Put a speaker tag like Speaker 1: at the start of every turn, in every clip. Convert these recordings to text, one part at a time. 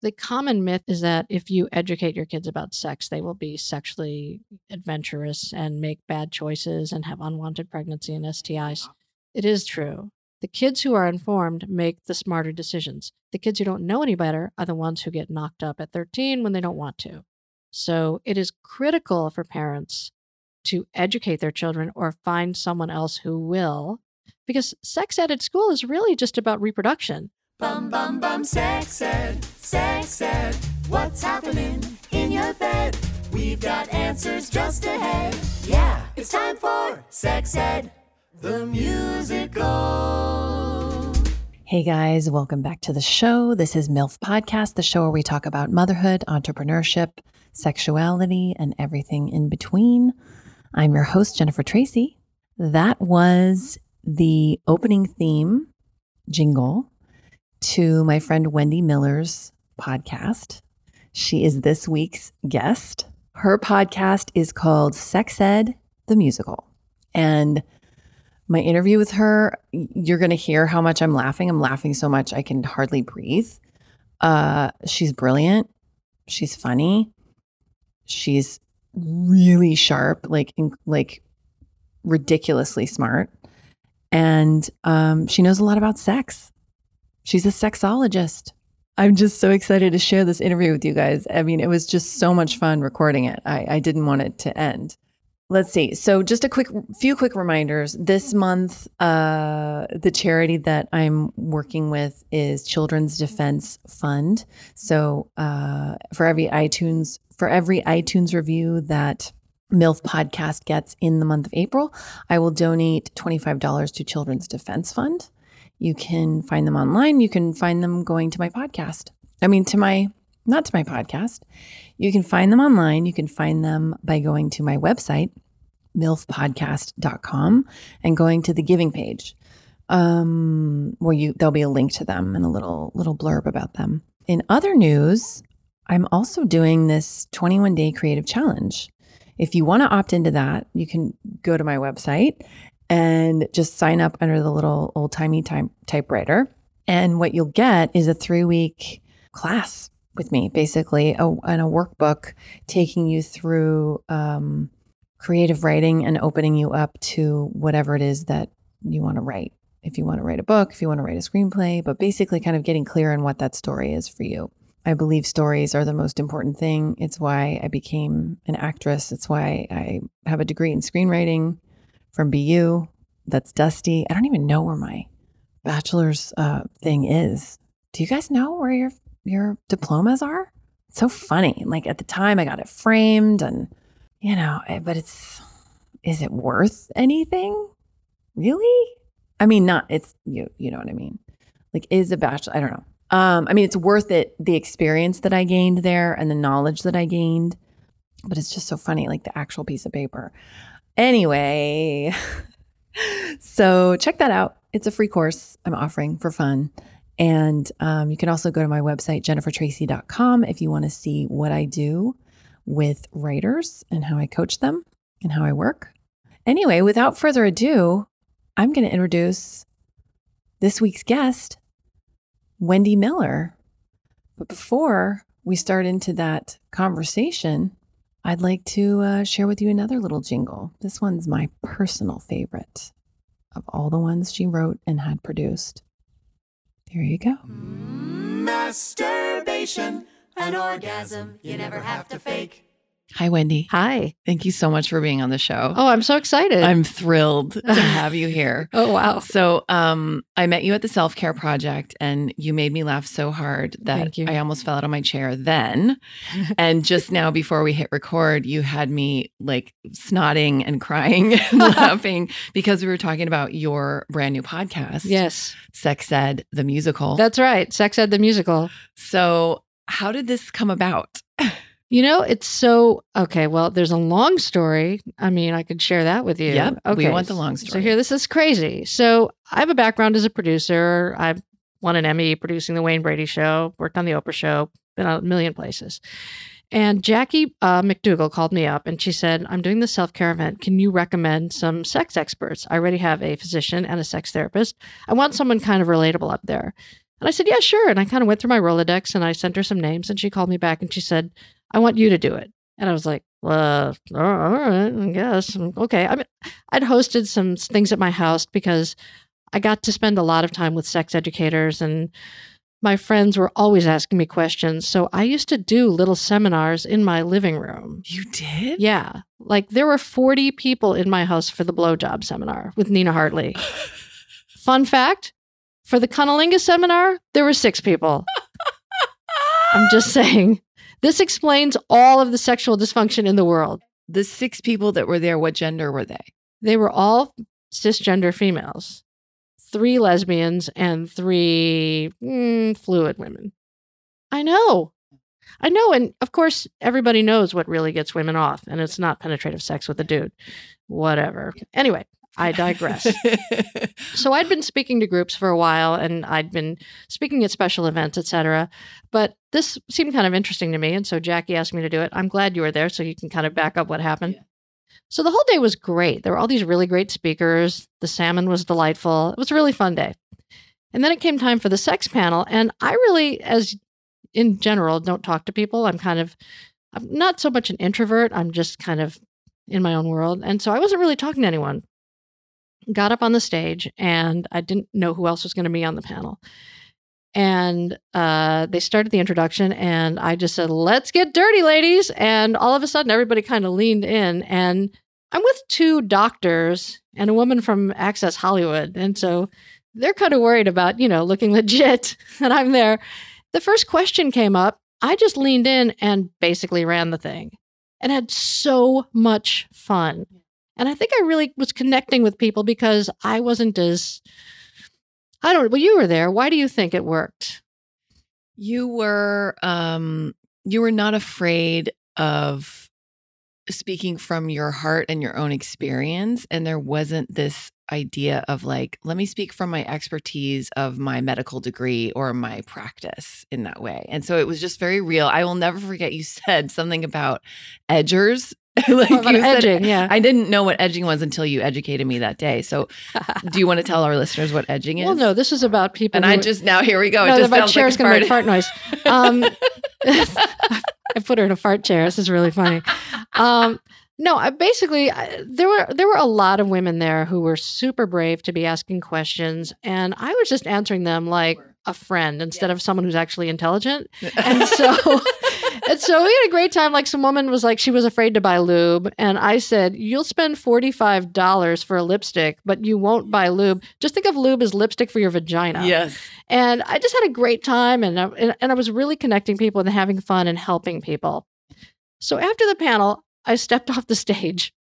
Speaker 1: the common myth is that if you educate your kids about sex, they will be sexually adventurous and make bad choices and have unwanted pregnancy and STIs. It is true. The kids who are informed make the smarter decisions. The kids who don't know any better are the ones who get knocked up at 13 when they don't want to. So it is critical for parents to educate their children or find someone else who will, because sex ed at school is really just about reproduction.
Speaker 2: Bum bum bum sex ed, sex ed. What's happening in your bed? We've got answers just ahead. Yeah, it's time for sex ed, the musical.
Speaker 3: Hey guys, welcome back to the show. This is MILF Podcast, the show where we talk about motherhood, entrepreneurship, sexuality, and everything in between. I'm your host, Jennifer Tracy. That was the opening theme jingle to my friend Wendy Miller's podcast. She is this week's guest. Her podcast is called Sex Ed, the Musical. And my interview with her, you're going to hear how much I'm laughing. I'm laughing so much I can hardly breathe. Uh, she's brilliant. She's funny. She's really sharp, like in, like ridiculously smart, and um, she knows a lot about sex. She's a sexologist. I'm just so excited to share this interview with you guys. I mean, it was just so much fun recording it. I, I didn't want it to end. Let's see. So, just a quick few quick reminders. This month, uh, the charity that I'm working with is Children's Defense Fund. So, uh, for every iTunes for every iTunes review that MILF podcast gets in the month of April, I will donate $25 to Children's Defense Fund. You can find them online. You can find them going to my podcast. I mean, to my, not to my podcast. You can find them online. You can find them by going to my website, milfpodcast.com, and going to the giving page, um, where you there'll be a link to them and a little little blurb about them. In other news, I'm also doing this 21 day creative challenge. If you want to opt into that, you can go to my website and just sign up under the little old timey type typewriter. And what you'll get is a three week class with me, basically, a, and a workbook taking you through um, creative writing and opening you up to whatever it is that you want to write. If you want to write a book, if you want to write a screenplay, but basically kind of getting clear on what that story is for you. I believe stories are the most important thing. It's why I became an actress. It's why I have a degree in screenwriting from BU. That's Dusty. I don't even know where my bachelor's uh, thing is. Do you guys know where your your diplomas are? It's so funny. Like at the time, I got it framed, and you know, but it's is it worth anything? Really? I mean, not. It's you. You know what I mean? Like, is a bachelor? I don't know. Um, I mean, it's worth it, the experience that I gained there and the knowledge that I gained. But it's just so funny, like the actual piece of paper. Anyway, so check that out. It's a free course I'm offering for fun. And um, you can also go to my website, jennifertracy.com, if you want to see what I do with writers and how I coach them and how I work. Anyway, without further ado, I'm going to introduce this week's guest, Wendy Miller. But before we start into that conversation, I'd like to uh, share with you another little jingle. This one's my personal favorite of all the ones she wrote and had produced. Here you go.
Speaker 2: Masturbation, an orgasm you never have to fake.
Speaker 3: Hi, Wendy.
Speaker 1: Hi.
Speaker 3: Thank you so much for being on the show.
Speaker 1: Oh, I'm so excited.
Speaker 3: I'm thrilled to have you here.
Speaker 1: oh, wow.
Speaker 3: So, um, I met you at the Self Care Project, and you made me laugh so hard that I almost fell out of my chair then. and just now, before we hit record, you had me like snotting and crying and laughing because we were talking about your brand new podcast,
Speaker 1: Yes,
Speaker 3: Sex Ed, the musical.
Speaker 1: that's right. Sex Ed the Musical.
Speaker 3: so, how did this come about?
Speaker 1: You know, it's so okay. Well, there's a long story. I mean, I could share that with you.
Speaker 3: Yep, we
Speaker 1: Okay.
Speaker 3: want the long story.
Speaker 1: So here, this is crazy. So I have a background as a producer. I've won an Emmy producing the Wayne Brady Show. Worked on the Oprah Show. Been a million places. And Jackie uh, McDougall called me up and she said, I'm doing this self care event. Can you recommend some sex experts? I already have a physician and a sex therapist. I want someone kind of relatable up there. And I said, Yeah, sure. And I kind of went through my Rolodex and I sent her some names and she called me back and she said, I want you to do it. And I was like, well, all right, I guess. Mm, okay. I mean, I'd hosted some things at my house because I got to spend a lot of time with sex educators and my friends were always asking me questions. So I used to do little seminars in my living room.
Speaker 3: You did?
Speaker 1: Yeah. Like there were 40 people in my house for the blowjob seminar with Nina Hartley. Fun fact for the cunnilingus seminar, there were six people. I'm just saying. This explains all of the sexual dysfunction in the world.
Speaker 3: The six people that were there, what gender were they?
Speaker 1: They were all cisgender females, three lesbians, and three mm, fluid women. I know. I know. And of course, everybody knows what really gets women off, and it's not penetrative sex with a dude. Whatever. Anyway, I digress. so I'd been speaking to groups for a while and I'd been speaking at special events, etc. But this seemed kind of interesting to me. And so Jackie asked me to do it. I'm glad you were there so you can kind of back up what happened. Yeah. So the whole day was great. There were all these really great speakers. The salmon was delightful. It was a really fun day. And then it came time for the sex panel. And I really, as in general, don't talk to people. I'm kind of, I'm not so much an introvert. I'm just kind of in my own world. And so I wasn't really talking to anyone got up on the stage and I didn't know who else was going to be on the panel. And uh, they started the introduction, and I just said, Let's get dirty, ladies. And all of a sudden, everybody kind of leaned in. And I'm with two doctors and a woman from Access Hollywood. And so they're kind of worried about, you know, looking legit that I'm there. The first question came up. I just leaned in and basically ran the thing and had so much fun. And I think I really was connecting with people because I wasn't as, I don't, well, you were there. Why do you think it worked?
Speaker 3: You were, um, you were not afraid of speaking from your heart and your own experience. And there wasn't this idea of like, let me speak from my expertise of my medical degree or my practice in that way. And so it was just very real. I will never forget you said something about edgers
Speaker 1: like you edging, yeah.
Speaker 3: I didn't know what edging was until you educated me that day. So, do you want to tell our listeners what edging is?
Speaker 1: Well, no, this is about people.
Speaker 3: And
Speaker 1: who,
Speaker 3: I just now here we go.
Speaker 1: No,
Speaker 3: it just
Speaker 1: my chair's
Speaker 3: like going
Speaker 1: to make fart noise. Um, I put her in a fart chair. This is really funny. Um, no, I basically I, there were there were a lot of women there who were super brave to be asking questions, and I was just answering them like a friend instead of someone who's actually intelligent. And so and so we had a great time. Like some woman was like, she was afraid to buy lube. And I said, You'll spend $45 for a lipstick, but you won't buy lube. Just think of lube as lipstick for your vagina.
Speaker 3: Yes.
Speaker 1: And I just had a great time. And I, and I was really connecting people and having fun and helping people. So after the panel, I stepped off the stage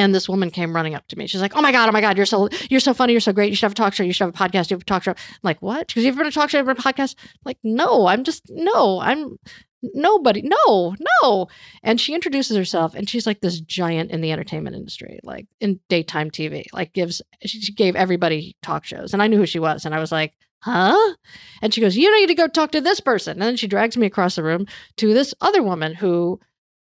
Speaker 1: and this woman came running up to me. She's like, "Oh my god, oh my god, you're so you're so funny, you're so great. You should have a talk show. You should have a podcast. You have a talk show." I'm like, "What? Because you've been a talk show, you've been a podcast?" I'm like, no, I'm just no, I'm nobody no no. And she introduces herself and she's like this giant in the entertainment industry like in daytime tv like gives she gave everybody talk shows and i knew who she was and i was like huh? And she goes you need to go talk to this person. And then she drags me across the room to this other woman who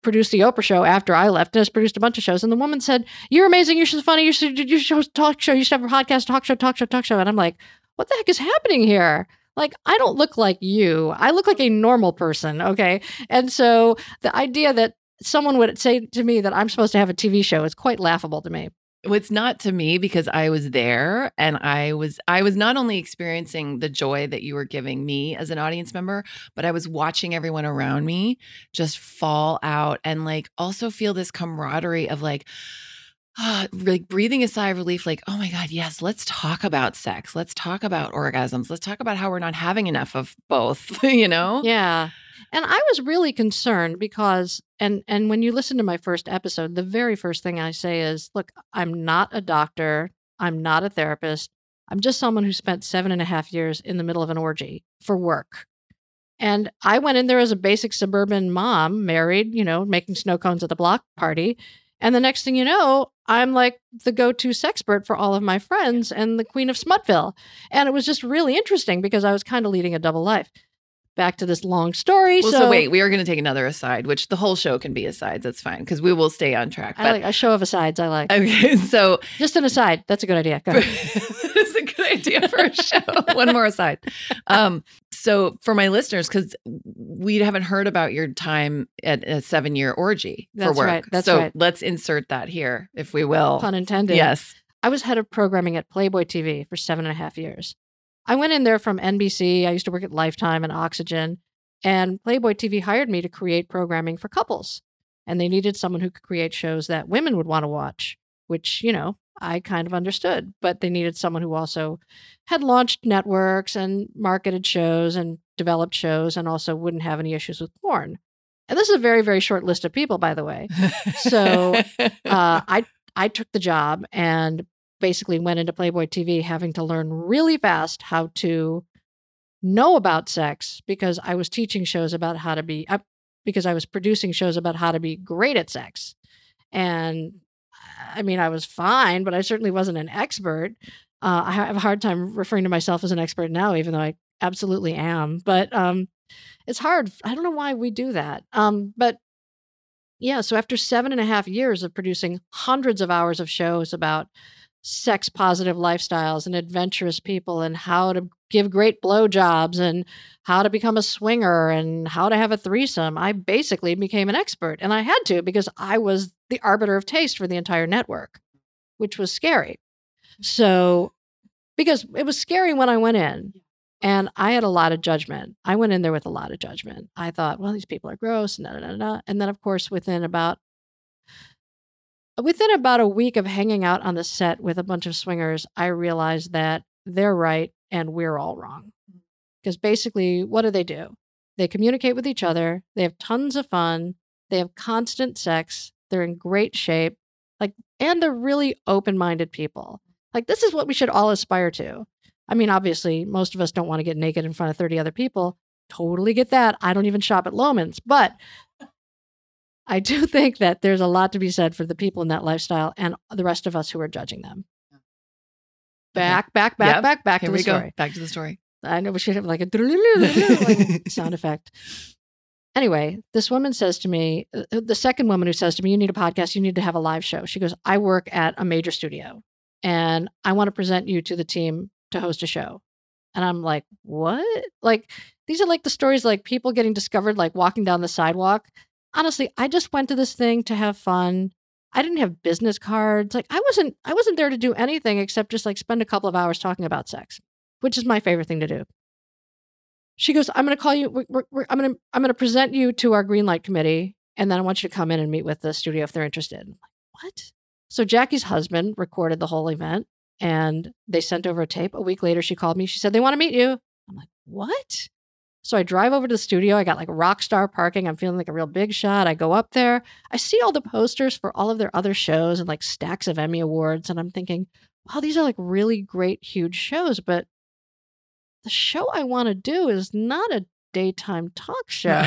Speaker 1: produced the oprah show after i left and has produced a bunch of shows and the woman said you're amazing you're so funny you should you should host talk show you should have a podcast talk show talk show talk show. And i'm like what the heck is happening here like I don't look like you. I look like a normal person, okay? And so the idea that someone would say to me that I'm supposed to have a TV show is quite laughable to me.
Speaker 3: It's not to me because I was there and I was I was not only experiencing the joy that you were giving me as an audience member, but I was watching everyone around me just fall out and like also feel this camaraderie of like uh, like breathing a sigh of relief, like, oh my God, yes, let's talk about sex. Let's talk about orgasms. Let's talk about how we're not having enough of both, you know?
Speaker 1: Yeah. And I was really concerned because and and when you listen to my first episode, the very first thing I say is, look, I'm not a doctor, I'm not a therapist. I'm just someone who spent seven and a half years in the middle of an orgy for work. And I went in there as a basic suburban mom, married, you know, making snow cones at the block party. And the next thing you know, I'm like the go to sexpert for all of my friends and the queen of Smutville. And it was just really interesting because I was kind of leading a double life. Back to this long story.
Speaker 3: Well,
Speaker 1: so,
Speaker 3: so wait, we are going to take another aside, which the whole show can be asides. That's fine because we will stay on track.
Speaker 1: I like a show of asides. I like.
Speaker 3: Okay, so
Speaker 1: just an aside. That's a good idea. Go
Speaker 3: It's a good idea for a show. One more aside. Um, so for my listeners, because we haven't heard about your time at a seven year orgy for
Speaker 1: That's
Speaker 3: work.
Speaker 1: right, that's
Speaker 3: so
Speaker 1: right.
Speaker 3: let's insert that here, if we will.
Speaker 1: Pun intended.
Speaker 3: Yes.
Speaker 1: I was head of programming at Playboy TV for seven and a half years. I went in there from NBC. I used to work at Lifetime and Oxygen, and Playboy TV hired me to create programming for couples. And they needed someone who could create shows that women would want to watch, which, you know, I kind of understood. But they needed someone who also had launched networks and marketed shows and developed shows and also wouldn't have any issues with porn. And this is a very, very short list of people, by the way. So, uh, I I took the job and basically went into Playboy TV having to learn really fast how to know about sex because I was teaching shows about how to be uh, because I was producing shows about how to be great at sex. And I mean, I was fine, but I certainly wasn't an expert. Uh, I have a hard time referring to myself as an expert now, even though I absolutely am. But um, it's hard. I don't know why we do that. Um, but yeah, so after seven and a half years of producing hundreds of hours of shows about sex positive lifestyles and adventurous people and how to give great blowjobs and how to become a swinger and how to have a threesome, I basically became an expert. And I had to because I was the arbiter of taste for the entire network, which was scary. So, because it was scary when I went in. And I had a lot of judgment. I went in there with a lot of judgment. I thought, well, these people are gross, and da, da, da, da. And then, of course, within about within about a week of hanging out on the set with a bunch of swingers, I realized that they're right and we're all wrong. Because basically, what do they do? They communicate with each other. They have tons of fun. They have constant sex. They're in great shape. Like, and they're really open-minded people. Like, this is what we should all aspire to. I mean, obviously, most of us don't want to get naked in front of 30 other people. Totally get that. I don't even shop at Loehmann's, but I do think that there's a lot to be said for the people in that lifestyle and the rest of us who are judging them. Back, back, back,
Speaker 3: Yep.
Speaker 1: back, back
Speaker 3: Here
Speaker 1: to
Speaker 3: we
Speaker 1: the
Speaker 3: go. Back to the story.
Speaker 1: I know we should have like a like sound effect. Anyway, this woman says to me, uh, the second woman who says to me, You need a podcast, you need to have a live show. She goes, I work at a major studio and I want to present you to the team to host a show. And I'm like, What? Like, these are like the stories like people getting discovered, like walking down the sidewalk. Honestly, I just went to this thing to have fun. I didn't have business cards. Like I wasn't I wasn't there to do anything except just like spend a couple of hours talking about sex, which is my favorite thing to do. She goes, "I'm going to call you. We're, we're, I'm going to I'm going to present you to our green light committee, and then I want you to come in and meet with the studio if they're interested." Like, "What?" So Jackie's husband recorded the whole event, and they sent over a tape. A week later, she called me. She said they want to meet you. I'm like, "What?" So I drive over to the studio. I got like rock star parking. I'm feeling like a real big shot. I go up there. I see all the posters for all of their other shows and like stacks of Emmy awards. And I'm thinking, wow, these are like really great, huge shows. But the show I want to do is not a daytime talk show.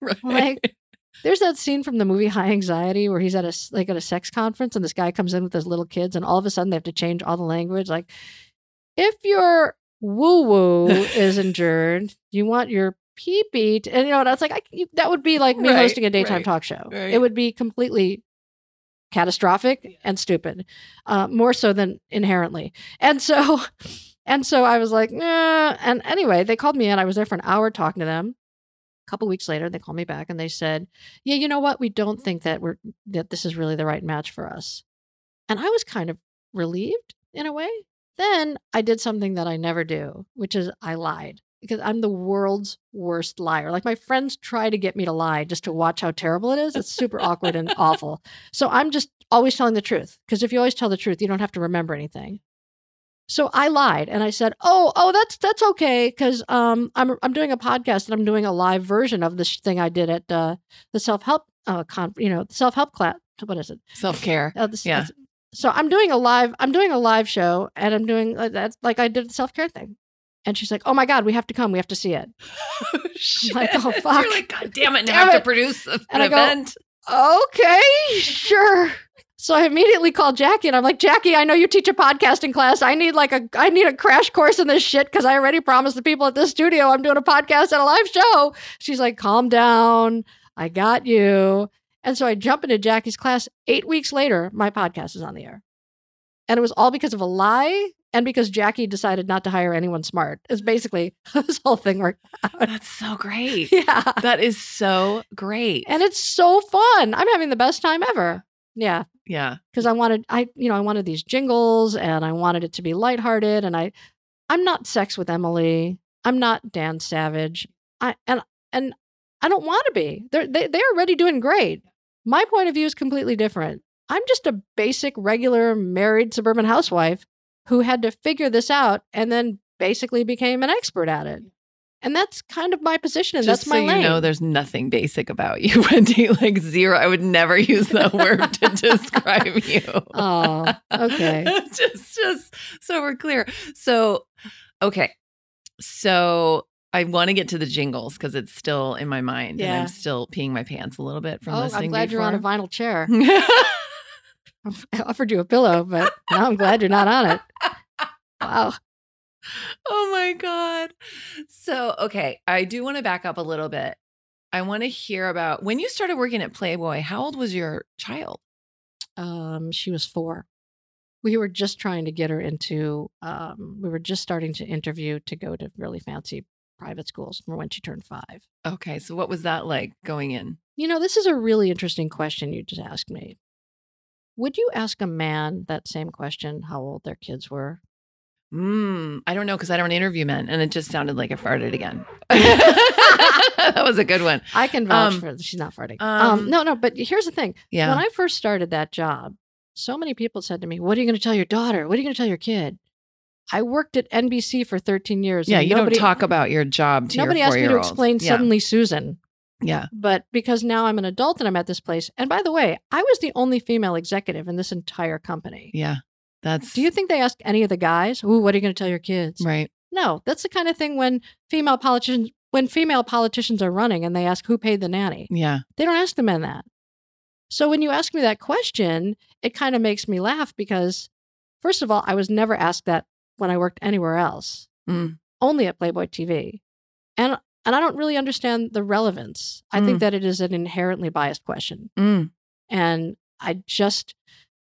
Speaker 3: right.
Speaker 1: Like, There's that scene from the movie High Anxiety where he's at a like at a sex conference and this guy comes in with his little kids and all of a sudden they have to change all the language. Like, if your woo woo is injured, you want your pee pee, and you know that's like I, that would be like me
Speaker 3: Right,
Speaker 1: hosting a daytime
Speaker 3: right,
Speaker 1: talk show.
Speaker 3: right.
Speaker 1: It would be completely catastrophic and stupid, uh, more so than inherently. And so, and so I was like, nah. And anyway, they called me in. I was there for an hour talking to them. A couple weeks later, they called me back and they said, "Yeah, you know what? We don't think that we're that this is really the right match for us." And I was kind of relieved in a way. Then I did something that I never do, which is I lied because I'm the world's worst liar. Like my friends try to get me to lie just to watch how terrible it is. It's super awkward and awful. So I'm just always telling the truth because if you always tell the truth, you don't have to remember anything. So I lied and I said, "Oh, oh, that's that's okay because um, I'm I'm doing a podcast and I'm doing a live version of this thing I did at uh, the self help uh, con, you know, self help class. What is it?
Speaker 3: Self care.
Speaker 1: Uh,
Speaker 3: Yeah.
Speaker 1: So I'm doing a live. I'm doing a live show, and I'm doing uh, that's like I did the self care thing. And she's like, "Oh my god, we have to come. We have to see it." like, oh, fuck.
Speaker 3: You're like, God damn it! Now I have
Speaker 1: it."
Speaker 3: to produce an
Speaker 1: And I go,
Speaker 3: event.
Speaker 1: Okay, sure. So I immediately called Jackie, and I'm like, "Jackie, I know you teach a podcasting class. I need like a I need a crash course in this shit because I already promised the people at this studio I'm doing a podcast and a live show." She's like, "Calm down. I got you." And so I jump into Jackie's class. Eight weeks later, my podcast is on the air. And it was all because of a lie and because Jackie decided not to hire anyone smart. It's basically this whole thing worked out.
Speaker 3: That's so great.
Speaker 1: Yeah.
Speaker 3: That is so great.
Speaker 1: And it's so fun. I'm having the best time ever. Yeah.
Speaker 3: yeah.
Speaker 1: Because I wanted I you know, I wanted these jingles and I wanted it to be lighthearted. And I I'm not sex with Emily. I'm not Dan Savage. I and and I don't want to be. They're they, they're already doing great. My point of view is completely different. I'm just a basic, regular, married suburban housewife who had to figure this out and then basically became an expert at it. And that's kind of my position, and
Speaker 3: Just
Speaker 1: that's my
Speaker 3: so
Speaker 1: lane.
Speaker 3: you know, there's nothing basic about you, Wendy. Like zero. I would never use that word to describe you.
Speaker 1: Oh, okay.
Speaker 3: just, just so we're clear. So, okay. So I want to get to the jingles because it's still in my mind, and I'm still peeing my pants a little bit from
Speaker 1: oh,
Speaker 3: listening.
Speaker 1: I'm glad you're on a vinyl chair. I offered you a pillow, but now I'm glad you're not on it. Wow.
Speaker 3: Oh my god. So, okay, I do want to back up a little bit. I want to hear about when you started working at Playboy. How old was your child?
Speaker 1: Um, she was four. We were just trying to get her into. Um, we were just starting to interview to go to really fancy private schools for when she turned five.
Speaker 3: Okay, so what was that like going in?
Speaker 1: You know, this is a really interesting question you just asked me. Would you ask a man that same question, how old their kids were?
Speaker 3: Mm, I don't know because I don't interview men, and it just sounded like I farted again. that was a good one.
Speaker 1: I can vouch
Speaker 3: Um,
Speaker 1: for she's not farting.
Speaker 3: um,
Speaker 1: Um, no, no, but here's the thing.
Speaker 3: Yeah.
Speaker 1: When I first started that job, so many people said to me, What are you going to tell your daughter? What are you going to tell your kid? I worked at NBC for 13 years.
Speaker 3: yeah, you
Speaker 1: nobody,
Speaker 3: don't talk about your job to
Speaker 1: Nobody asked me to explain
Speaker 3: yeah.
Speaker 1: suddenly Susan.
Speaker 3: Yeah.
Speaker 1: But because now I'm an adult and I'm at this place, and by the way, I was the only female executive in this entire company.
Speaker 3: Yeah. That's
Speaker 1: Do you think they ask any of the guys, Ooh, what are you going to tell your kids?
Speaker 3: right.
Speaker 1: No, that's the kind of thing when female politicians when female politicians are running and they ask who paid the nanny.
Speaker 3: Yeah.
Speaker 1: They don't ask the men that. So when you ask me that question, it kind of makes me laugh because first of all, I was never asked that when I worked anywhere else.
Speaker 3: Mm.
Speaker 1: Only at Playboy TV. And and I don't really understand the relevance. I
Speaker 3: Mm.
Speaker 1: think that it is an inherently biased question.
Speaker 3: Mm.
Speaker 1: And I just,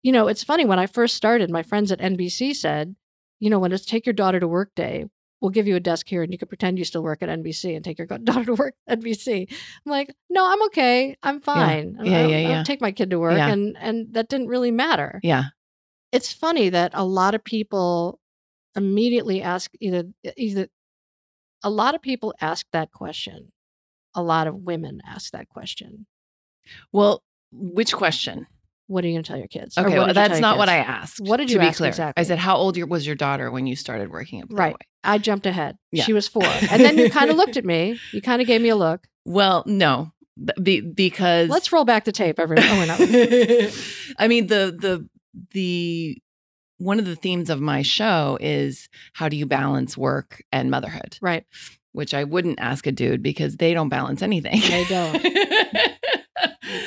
Speaker 1: you know, it's funny when I first started, my friends at NBC said, you know, when it's take your daughter to work day, we'll give you a desk here and you can pretend you still work at NBC and take your daughter to work at NBC. I'm like, no, I'm okay. I'm fine.
Speaker 3: Yeah,
Speaker 1: I'll,
Speaker 3: yeah,
Speaker 1: I'll
Speaker 3: yeah.
Speaker 1: take my kid to work.
Speaker 3: Yeah.
Speaker 1: And, and that didn't really matter.
Speaker 3: Yeah.
Speaker 1: It's funny that a lot of people immediately ask either, either, a lot of people ask that question. A lot of women ask that question.
Speaker 3: Well, which question?
Speaker 1: What are you going to tell your kids?
Speaker 3: Okay, well,
Speaker 1: you
Speaker 3: that's not what? I asked.
Speaker 1: What did
Speaker 3: to
Speaker 1: you
Speaker 3: be clear?
Speaker 1: exactly?
Speaker 3: I said, "How old was your daughter when you started working at Playboy?"
Speaker 1: Right. I jumped ahead.
Speaker 3: Yeah.
Speaker 1: She was four. And then you kind of looked at me. You kind of gave me a look.
Speaker 3: Well, no, be, because
Speaker 1: Let's roll back the tape, everyone. Oh, we're not.
Speaker 3: I mean the the the one of the themes of my show is how do you balance work and motherhood,
Speaker 1: Right.
Speaker 3: which I wouldn't ask a dude because they don't balance anything.
Speaker 1: They don't.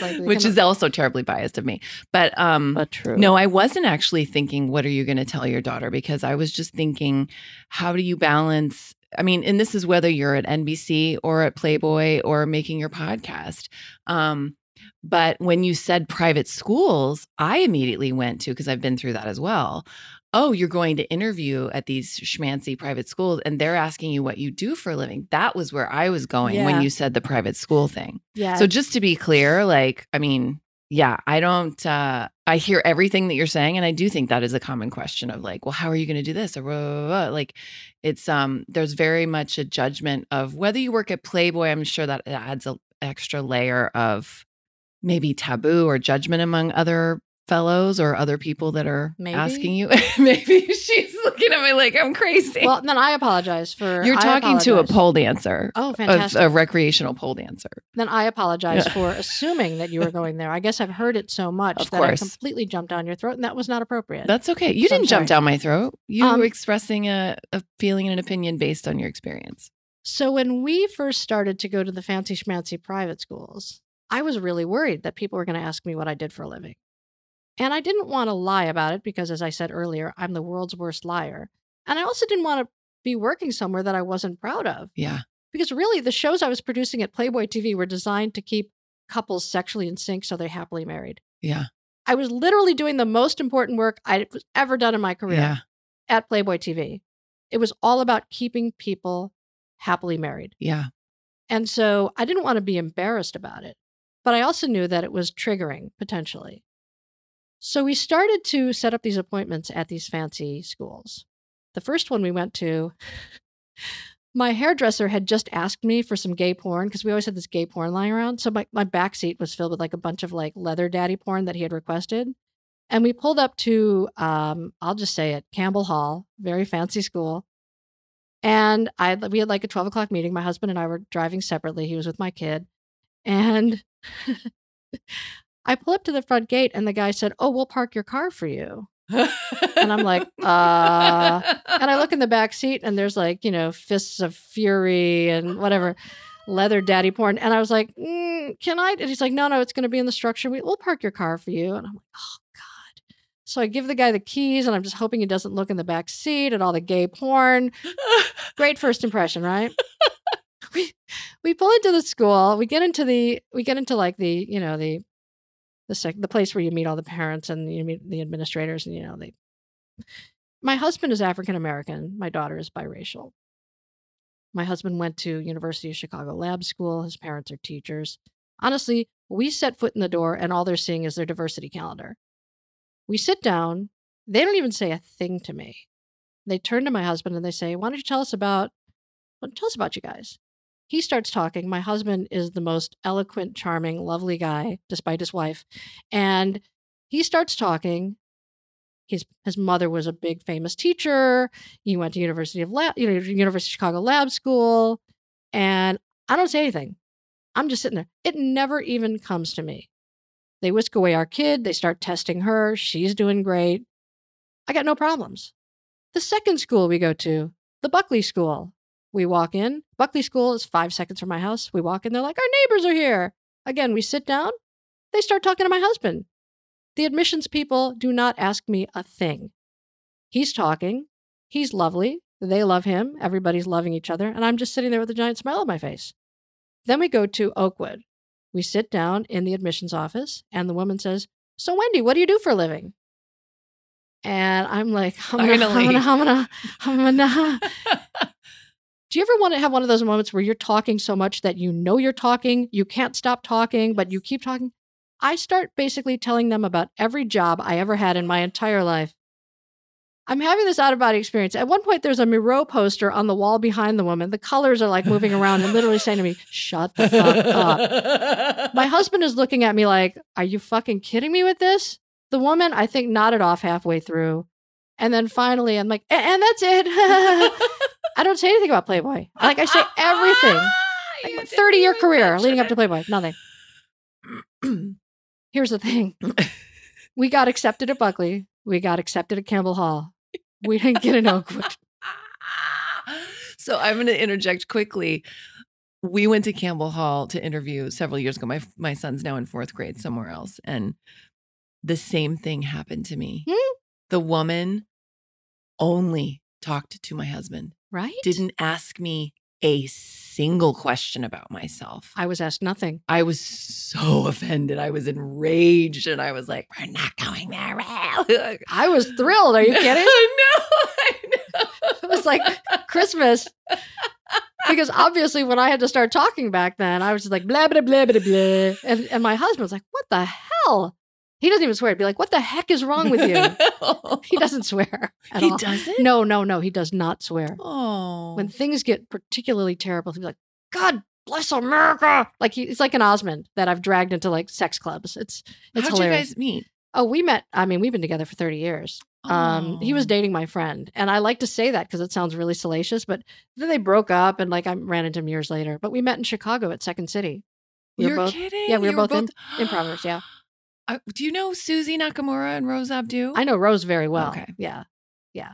Speaker 1: like
Speaker 3: which is also terribly biased of me. But um
Speaker 1: But true.
Speaker 3: no, I wasn't actually thinking, what are you going to tell your daughter? Because I was just thinking, how do you balance? I mean, and this is whether you're at NBC or at Playboy or making your podcast. Um, but when you said private schools, I immediately went to, because I've been through that as well. Oh, you're going to interview at these schmancy private schools and they're asking you what you do for a living. That was where I was going
Speaker 1: Yeah.
Speaker 3: when you said the private school thing.
Speaker 1: Yeah.
Speaker 3: So just to be clear, like, I mean, yeah, I don't, uh, I hear everything that you're saying. And I do think that is a common question of like, well, how are you going to do this? Or blah, blah, blah, like, it's, um, there's very much a judgment of whether you work at Playboy. I'm sure that adds an extra layer of maybe taboo or judgment among other fellows or other people that are
Speaker 1: Maybe.
Speaker 3: asking you. maybe she's looking at me like I'm crazy.
Speaker 1: well, then I apologize for.
Speaker 3: you're talking to a pole dancer.
Speaker 1: Oh, fantastic.
Speaker 3: a recreational pole dancer.
Speaker 1: then I apologize
Speaker 3: Yeah.
Speaker 1: for assuming that you were going there. I guess I've heard it so much
Speaker 3: Of
Speaker 1: that
Speaker 3: course.
Speaker 1: I completely jumped down your throat, and that was not appropriate.
Speaker 3: That's okay. You
Speaker 1: So
Speaker 3: didn't jump down my throat. You
Speaker 1: Um,
Speaker 3: were expressing a, a feeling and an opinion based on your experience.
Speaker 1: So when we first started to go to the fancy schmancy private schools, I was really worried that people were going to ask me what I did for a living. And I didn't want to lie about it because, as I said earlier, I'm the world's worst liar. And I also didn't want to be working somewhere that I wasn't proud of.
Speaker 3: Yeah.
Speaker 1: Because really, the shows I was producing at Playboy TV were designed to keep couples sexually in sync so they're happily married.
Speaker 3: Yeah.
Speaker 1: I was literally doing the most important work I'd ever done in my career.
Speaker 3: Yeah.
Speaker 1: at Playboy TV. It was all about keeping people happily married.
Speaker 3: Yeah.
Speaker 1: And so I didn't want to be embarrassed about it, but I also knew that it was triggering potentially. So we started to set up these appointments at these fancy schools. The first one we went to, my hairdresser had just asked me for some gay porn because we always had this gay porn lying around. So my, my back seat was filled with like a bunch of like leather daddy porn that he had requested. And we pulled up to, um, I'll just say it, Campbell Hall, very fancy school. And I we had like a 12 o'clock meeting. My husband and I were driving separately. He was with my kid. And I pull up to the front gate and the guy said, Oh, we'll park your car for you. And I'm like, uh and I look in the back seat and there's like, you know, fists of fury and whatever, leather daddy porn. And I was like, mm, can I? And he's like, no, no, it's going to be in the structure. We, we'll park your car for you. And I'm like, oh God. So I give the guy the keys and I'm just hoping he doesn't look in the back seat at all the gay porn. Great first impression, right? we we pull into the school. We get into the we get into like the you know the the sec- the place where you meet all the parents and you meet the administrators and you know they. My husband is African American. My daughter is biracial. My husband went to University of Chicago Lab School. His parents are teachers. Honestly, we set foot in the door and all they're seeing is their diversity calendar. We sit down. They don't even say a thing to me. They turn to my husband and they say, "Why don't you tell us about well, tell us about you guys?" He starts talking. My husband is the most eloquent, charming, lovely guy, despite his wife, and he starts talking. His his mother was a big famous teacher. He went to University of Lab, you know, University of Chicago Lab School, and I don't say anything. I'm just sitting there. It never even comes to me. They whisk away our kid. They start testing her. She's doing great. I got no problems. The second school we go to, the Buckley School. We walk in. Buckley School is five seconds from my house. We walk in. They're like, our neighbors are here. Again, we sit down. They start talking to my husband. The admissions people do not ask me a thing. He's talking. He's lovely. They love him. Everybody's loving each other. And I'm just sitting there with a giant smile on my face. Then we go to Oakwood. We sit down in the admissions office, and the woman says, So, Wendy, what do you do for a living? And I'm like, I'm gonna, I'm gonna, I'm gonna, I'm gonna. Do you ever want to have one of those moments where you're talking so much that you know you're talking, you can't stop talking, but you keep talking? I start basically telling them about every job I ever had in my entire life. I'm having this out of body experience. At one point, there's a Miro poster on the wall behind the woman. The colors are like moving around and literally saying to me, Shut the fuck up. My husband is looking at me like, Are you fucking kidding me with this? The woman, I think, nodded off halfway through. And then finally, I'm like, "A- And that's it. I don't say anything about Playboy. Like, I say everything. Like, my 30 year career leading up to Playboy, nothing. Here's the thing we got accepted at Buckley, we got accepted at Campbell Hall. We didn't get an Oakwood.
Speaker 3: so I'm going to interject quickly. We went to Campbell Hall to interview several years ago. My my son's now in fourth grade somewhere else, and the same thing happened to me.
Speaker 1: Hmm?
Speaker 3: The woman only talked to my husband,
Speaker 1: Right?
Speaker 3: didn't ask me a single question about myself.
Speaker 1: I was asked nothing.
Speaker 3: I was so offended. I was enraged, and I was like, "We're not going there." Well.
Speaker 1: I was thrilled. Are you kidding?
Speaker 3: I know. I know.
Speaker 1: It was like Christmas. Because obviously, when I had to start talking back then, I was just like blah blah blah blah blah, and and my husband was like, "What the hell?" He doesn't even swear. He'd be like, "What the heck is wrong with you?" He doesn't swear at
Speaker 3: He
Speaker 1: all.
Speaker 3: doesn't.
Speaker 1: No, no, no. He does not swear.
Speaker 3: Oh.
Speaker 1: When things get particularly terrible, he'll be like, "God bless America!" Like he, it's like an Osmond that I've dragged into like sex clubs. It's it's
Speaker 3: How'd
Speaker 1: hilarious.
Speaker 3: you guys meet?
Speaker 1: Oh, we met. I mean, we've been together for thirty years. Um, he was
Speaker 3: Oh.
Speaker 1: dating my friend, and I like to say that because it sounds really salacious. But then they broke up, and like I ran into him years later. But we met in Chicago at Second City. We
Speaker 3: You're
Speaker 1: both
Speaker 3: kidding?
Speaker 1: yeah, we were
Speaker 3: You
Speaker 1: both in- improvers. Yeah,
Speaker 3: Uh, do you know Suzy Nakamura and Rose Abdoo?
Speaker 1: I know Rose very well.
Speaker 3: Okay.
Speaker 1: Yeah, yeah.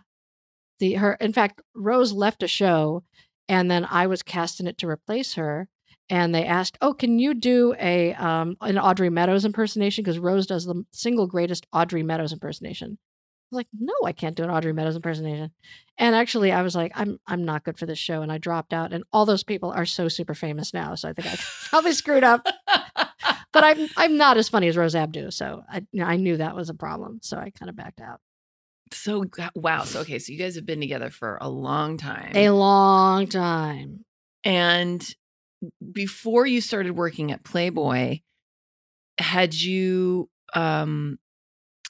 Speaker 1: The her, in fact, Rose left a show, and then I was cast in it to replace her. And they asked, "Oh, can you do a um, an Audrey Meadows impersonation? Because Rose does the single greatest Audrey Meadows impersonation." I was like, "No, I can't do an Audrey Meadows impersonation." And actually, I was like, "I'm I'm not good for this show," and I dropped out. And all those people are so super famous now, so I think I probably screwed up. But I'm I'm not as funny as Rose Abdoo, so I you know, I knew that was a problem, so I kind of backed out.
Speaker 3: So wow. So okay, so you guys have been together for a long time.
Speaker 1: A long time.
Speaker 3: and before you started working at Playboy, had you um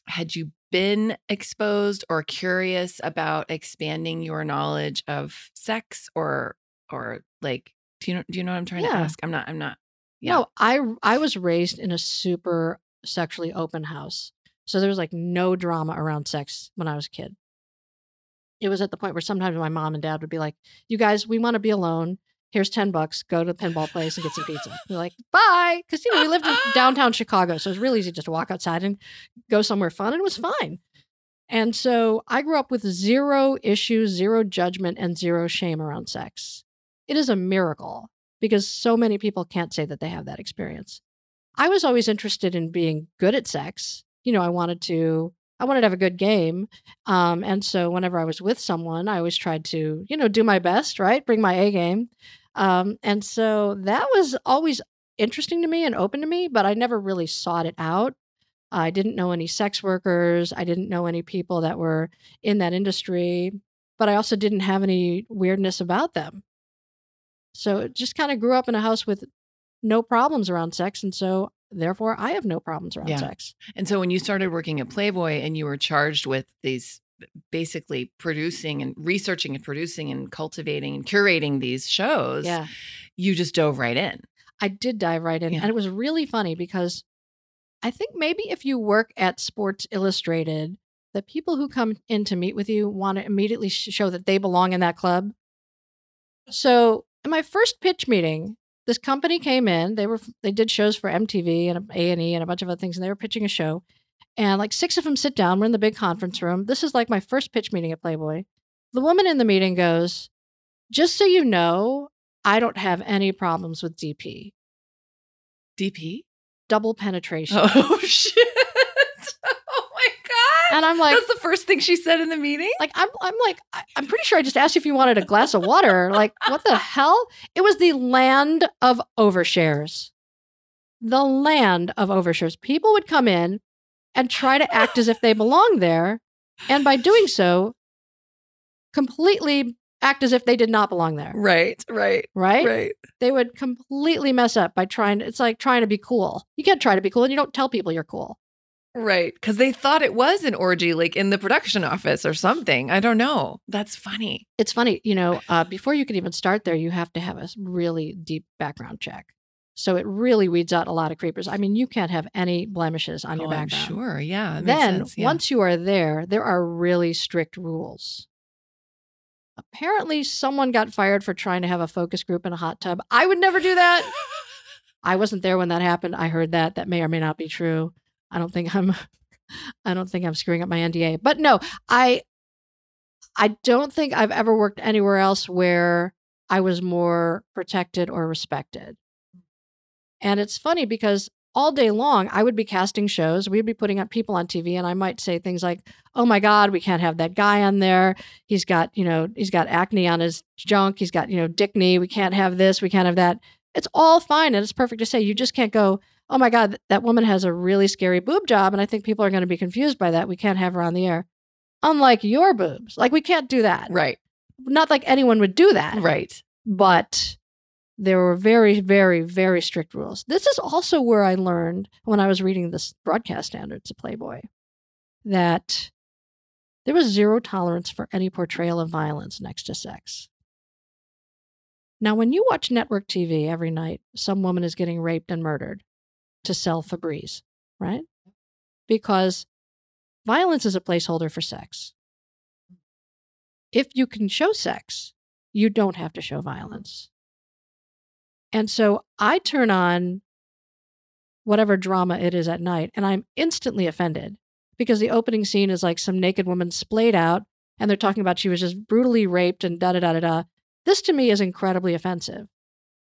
Speaker 3: had you been exposed or curious about expanding your knowledge of sex or or like do you know do you know what I'm trying to ask? I'm not I'm not Yeah.
Speaker 1: No, I I was raised in a super sexually open house. So there was like no drama around sex when I was a kid. It was at the point where sometimes my mom and dad would be like, "You guys, we want to be alone. Here's 10 bucks. Go to the pinball place and get some pizza." We're like, "Bye." Cuz you know, we lived in downtown Chicago, so it was really easy just to walk outside and go somewhere fun and it was fine. And so I grew up with zero issues, zero judgment and zero shame around sex. It is a miracle because so many people can't say that they have that experience. I was always interested in being good at sex. You know, I wanted to I wanted to have a good game. Um, and so whenever I was with someone, I always tried to, you know, do my best, right? Bring my A game. Um, and so that was always interesting to me and open to me, but I never really sought it out. I didn't know any sex workers. I didn't know any people that were in that industry, but I also didn't have any weirdness about them. So it just kind of grew up in a house with no problems around sex. And so therefore I have no problems around
Speaker 3: Yeah.
Speaker 1: sex.
Speaker 3: And so when you started working at Playboy and you were charged with these basically producing and researching and producing and cultivating and curating these shows,
Speaker 1: Yeah.
Speaker 3: you just dove right in.
Speaker 1: I did dive right in.
Speaker 3: Yeah.
Speaker 1: And it was really funny because I think maybe if you work at Sports Illustrated, the people who come in to meet with you want to immediately show that they belong in that club. So, in my first pitch meeting, this company came in. They were they did shows for MTV and A and E and a bunch of other things, and they were pitching a show. And like six of them sit down. We're in the big conference room. This is like my first pitch meeting at Playboy. The woman in the meeting goes, "Just so you know, I don't have any problems with DP,
Speaker 3: DP?
Speaker 1: double penetration."
Speaker 3: Oh shit.
Speaker 1: And I'm like,
Speaker 3: That's the first thing she said in the meeting?
Speaker 1: like I'm I'm like I'm pretty sure I just asked you if you wanted a glass of water. Like what the hell? It was the land of overshares. The land of overshares. People would come in and try to act as if they belong there, and by doing so, completely act as if they did not belong there.
Speaker 3: Right, right,
Speaker 1: Right?
Speaker 3: right.
Speaker 1: They would completely mess up by trying. It's like trying to be cool. You can't try to be cool, and you don't tell people you're cool.
Speaker 3: Right. Because they thought it was an orgy, like in the production office or something. I don't know. That's funny.
Speaker 1: it's funny, you know, uh, before you can even start there, you have to have a really deep background check. So it really weeds out a lot of creepers. I mean, you can't have any blemishes on your
Speaker 3: oh, I'm
Speaker 1: background.
Speaker 3: sure. Yeah.
Speaker 1: Then,
Speaker 3: sense, yeah.
Speaker 1: once you are there, there are really strict rules. Apparently, someone got fired for trying to have a focus group in a hot tub. I would never do that. I wasn't there when that happened. I heard that. That may or may not be true. I don't think I'm I don't think I'm screwing up my NDA. But no, I I don't think I've ever worked anywhere else where I was more protected or respected. And it's funny because all day long I would be casting shows, we'd be putting up people on TV and I might say things like, "Oh my god, we can't have that guy on there. He's got, you know, he's got acne on his junk. He's got, you know, dick knee. We can't have this, we can't have that." It's all fine and it's perfect to say. You just can't go, "Oh my god, that woman has a really scary boob job and I think people are going to be confused by that. We can't have her on the air." Unlike your boobs. Like we can't do that.
Speaker 3: Right.
Speaker 1: Not like anyone would do that
Speaker 3: Right.
Speaker 1: but there were very, very, very strict rules. This is also where I learned when I was reading this broadcast standards of Playboy that there was zero tolerance for any portrayal of violence next to sex. Now, when you watch network TV every night, some woman is getting raped and murdered to sell Febreze, right? Because violence is a placeholder for sex. If you can show sex, you don't have to show violence. And so I turn on whatever drama it is at night, and I'm instantly offended because the opening scene is like some naked woman splayed out, and they're talking about she was just brutally raped and da da da da da. This to me is incredibly offensive.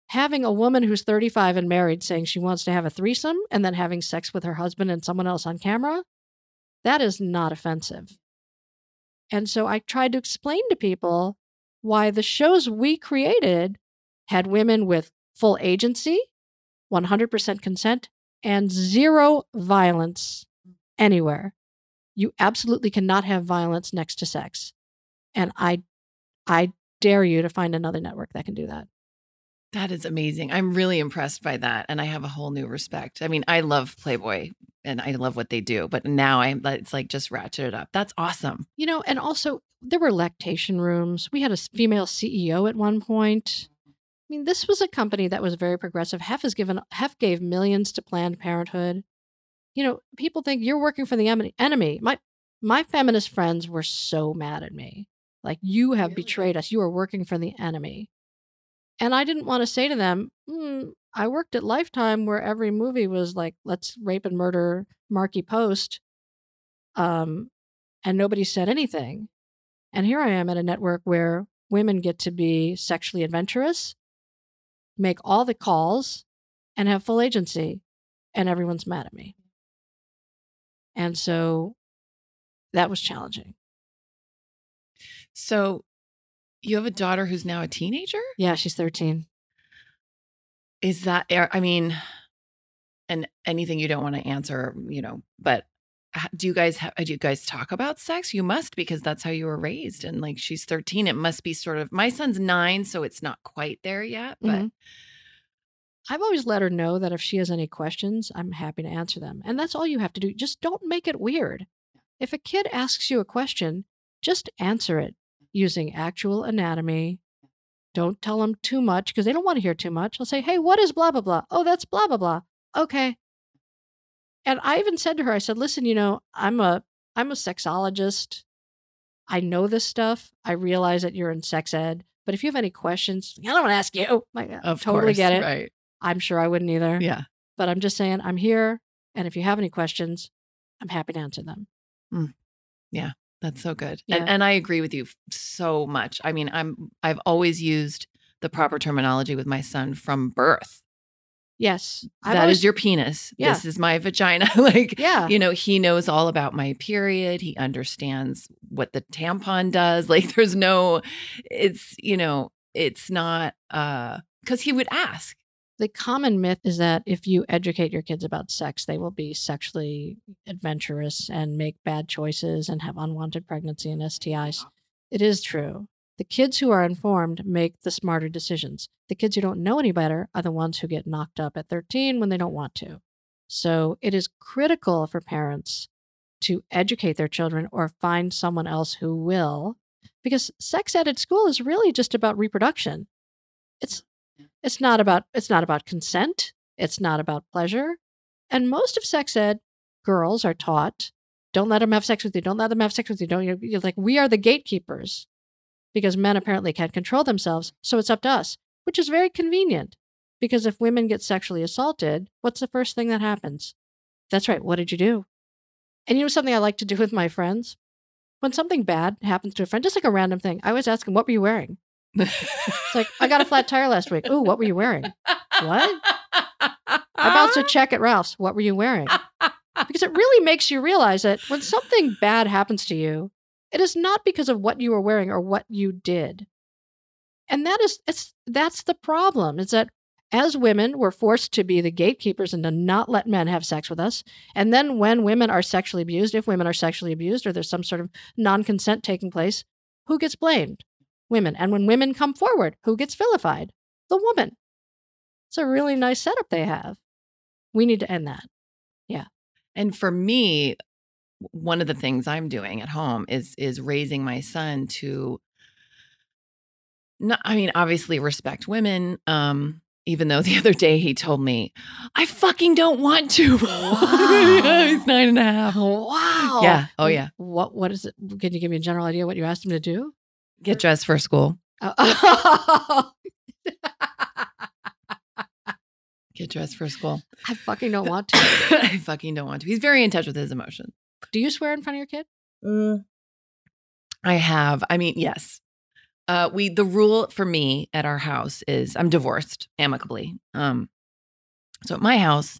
Speaker 1: Having a woman who's 35 and married saying she wants to have a threesome and then having sex with her husband and someone else on camera, that is not offensive. And so I tried to explain to people why the shows we created had women with full agency, 100% consent, and zero violence anywhere. You absolutely cannot have violence next to sex. And I I dare you to find another network that can do that.
Speaker 3: That is amazing. I'm really impressed by that. And I have a whole new respect. I mean, I love Playboy and I love what they do, but now I'm it's like just ratchet it up. That's awesome.
Speaker 1: You know, and also there were lactation rooms. We had a female CEO at one point. I mean, this was a company that was very progressive. Hef has given Hef gave millions to Planned Parenthood. You know, people think you're working for the enemy. My my feminist friends were so mad at me. Like you have betrayed us. You are working for the enemy. And I didn't want to say to them, "Hmm, I worked at Lifetime where every movie was like, let's rape and murder Markie Post. Um, and nobody said anything. And here I am at a network where women get to be sexually adventurous, make all the calls, and have full agency, and everyone's mad at me. And so that was challenging.
Speaker 3: So you have a daughter who's now a teenager?
Speaker 1: Yeah, she's 13.
Speaker 3: Is that I mean, and anything you don't want to answer, you know, but do you guys have do you guys talk about sex? You must because that's how you were raised. And like she's 13, it must be sort of my son's nine, so it's not quite there yet. But
Speaker 1: Mhm. I've always let her know that if she has any questions, I'm happy to answer them. And that's all you have to do. Just don't make it weird. If a kid asks you a question, just answer it using actual anatomy. Don't tell them too much because they don't want to hear too much. I'll say, hey, what is blah, blah, blah? Oh, that's blah, blah, blah. Okay. And I even said to her, I said, listen, you know, I'm a I'm a sexologist. I know this stuff. I realize that you're in sex ed. But if you have any questions, I don't want to ask you. Like,
Speaker 3: of
Speaker 1: totally
Speaker 3: course,
Speaker 1: get it.
Speaker 3: Right.
Speaker 1: I'm sure I wouldn't either.
Speaker 3: Yeah.
Speaker 1: But I'm just saying, I'm here. And if you have any questions, I'm happy to answer them. Mm.
Speaker 3: That's so good.
Speaker 1: Yeah.
Speaker 3: And and I agree with you so much. I mean, I'm I've always used the proper terminology with my son from birth.
Speaker 1: Yes. I've
Speaker 3: That is
Speaker 1: always-
Speaker 3: your penis.
Speaker 1: Yeah.
Speaker 3: This is my vagina. like
Speaker 1: Yeah.
Speaker 3: you know, he knows all about my period. He understands what the tampon does. Like there's no it's, you know, it's not uh cuz he would ask.
Speaker 1: The common myth is that if you educate your kids about sex, they will be sexually adventurous and make bad choices and have unwanted pregnancy and STIs. Uh-huh. It is true. The kids who are informed make the smarter decisions. The kids who don't know any better are the ones who get knocked up at 13 when they don't want to. So it is critical for parents to educate their children or find someone else who will, because sex ed at school is really just about reproduction. It's it's not about it's not about consent. It's not about pleasure. And most of sex ed girls are taught, don't let them have sex with you. Don't let them have sex with you. Don't you're, you're like we are the gatekeepers because men apparently can't control themselves. So it's up to us, which is very convenient because if women get sexually assaulted, what's the first thing that happens? That's right. What did you do? And you know something I like to do with my friends? When something bad happens to a friend, just like a random thing, I always ask them, What were you wearing? It's like, I got a flat tire last week. Ooh, what were you wearing? What? I bounced a check at Ralph's. What were you wearing? Because it really makes you realize that when something bad happens to you, it is not because of what you were wearing or what you did. And that is it's that's the problem. Is that as women, we're forced to be the gatekeepers and to not let men have sex with us. And then when women are sexually abused, if women are sexually abused or there's some sort of non-consent taking place, who gets blamed? Women. And when women come forward, who gets vilified? The woman. It's a really nice setup they have. We need to end that. Yeah.
Speaker 3: And for me, one of the things I'm doing at home is is raising my son to not I mean, obviously respect women. Um, even though the other day he told me, I fucking don't want to.
Speaker 1: Wow.
Speaker 3: He's nine and a half.
Speaker 1: Wow.
Speaker 3: Yeah. Oh yeah.
Speaker 1: What what is it? Can you give me a general idea what you asked him to do?
Speaker 3: Get dressed for school.
Speaker 1: Oh,
Speaker 3: Get dressed for school.
Speaker 1: I fucking don't want to.
Speaker 3: I fucking don't want to. He's very in touch with his emotions.
Speaker 1: Do you swear in front of your kid?
Speaker 3: I have. I mean, yes. Uh, we the rule for me at our house is I'm divorced amicably. Um, so at my house,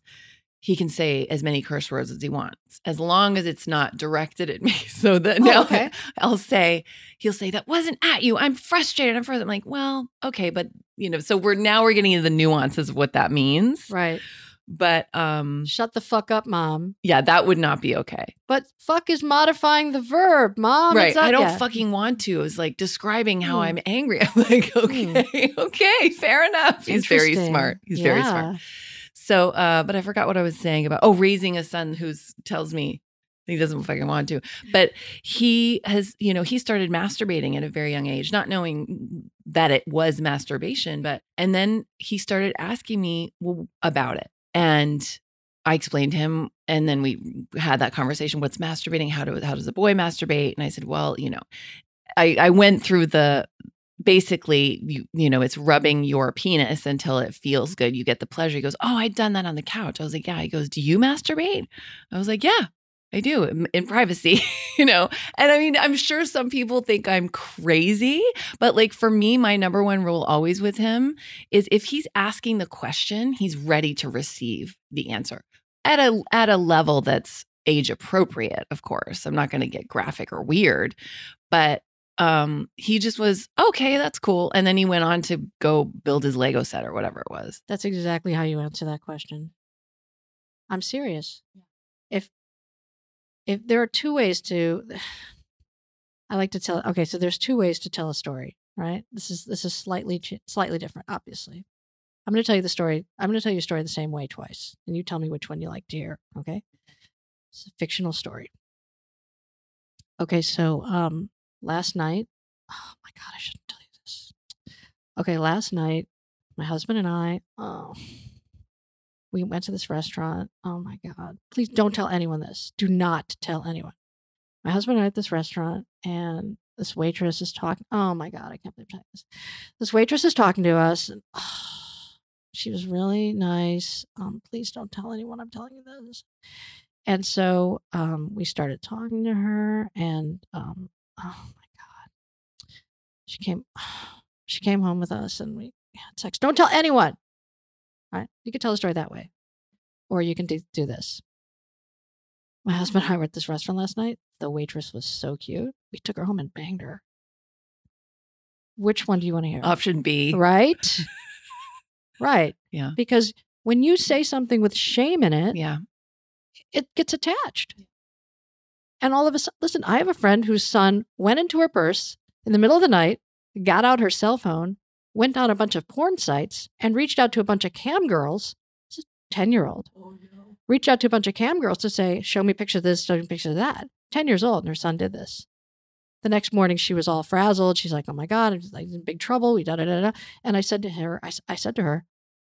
Speaker 3: he can say as many curse words as he wants, as long as it's not directed at me. So that
Speaker 1: Oh,
Speaker 3: now
Speaker 1: okay.
Speaker 3: I'll say, he'll say that wasn't at you. I'm frustrated. I'm frustrated. I'm like, well, okay, but you know, so we're now we're getting into the nuances of what that means.
Speaker 1: Right.
Speaker 3: But um
Speaker 1: Shut the fuck up, mom.
Speaker 3: yeah, that would not be okay.
Speaker 1: But fuck is modifying the verb, mom.
Speaker 3: right. I don't
Speaker 1: yeah.
Speaker 3: fucking want to. It was like describing how
Speaker 1: Hmm.
Speaker 3: I'm angry. I'm like, okay, okay, fair enough. He's very smart. He's very smart. So, uh, but I forgot what I was saying about oh, raising a son who's tells me he doesn't fucking want to. But he has, you know, he started masturbating at a very young age, not knowing that it was masturbation. But and then he started asking me about it, and I explained to him, and then we had that conversation. What's masturbating? How do how does a boy masturbate? And I said, well, you know, I I went through the basically you you know it's rubbing your penis until it feels good. You get the pleasure. He goes oh i'd done that on the couch. I was like yeah. He goes do you masturbate? I was like yeah i do in, privacy. You know? And i mean i'm sure some people think i'm crazy but like for me my number one rule always with him is if he's asking the question he's ready to receive the answer at a at a level that's age appropriate of course. I'm not going to get graphic or weird but um he just was okay that's cool and then he went on to go build his lego set or whatever it was
Speaker 1: That's exactly how you answer that question. I'm serious. If if there are two ways to I like to tell okay, so there's two ways to tell a story, right? This is this is slightly slightly different, obviously. I'm going to tell you the story. I'm going to tell you a story the same way twice, and you tell me which one you like to hear, okay? It's a fictional story. Okay, so um last night, oh my god, I shouldn't tell you this. Okay, last night my husband and I, oh, we went to this restaurant. Oh my God. Please don't tell anyone this. Do not tell anyone. My husband and I at this restaurant, and this waitress is talking. Oh my God, I can't believe I'm this. This waitress is talking to us, and oh, she was really nice. Um, please don't tell anyone I'm telling you this. And so um, we started talking to her, and um, oh my God, she came. She came home with us, and we had sex. Don't tell anyone. All right. You could tell the story that way. Or you can do, do this. My husband and I were at this restaurant last night. The waitress was so cute. We took her home and banged her. Which one do you want to hear?
Speaker 3: option b
Speaker 1: right? right.
Speaker 3: Yeah.
Speaker 1: Because when you say something with shame in it,
Speaker 3: yeah
Speaker 1: it gets attached. And all of a sudden, listen, I have a friend whose son went into her purse in the middle of the night, got out her cell phone, went on a bunch of porn sites, and reached out to a bunch of cam girls. This is 10 year old. Reached out to a bunch of cam girls to say, Show me a picture of this, show me a picture of that. 10 years old, and her son did this. The next morning, she was all frazzled. She's like, "Oh my god, I'm like in big trouble." We da da da da. And I said to her, I, I said to her,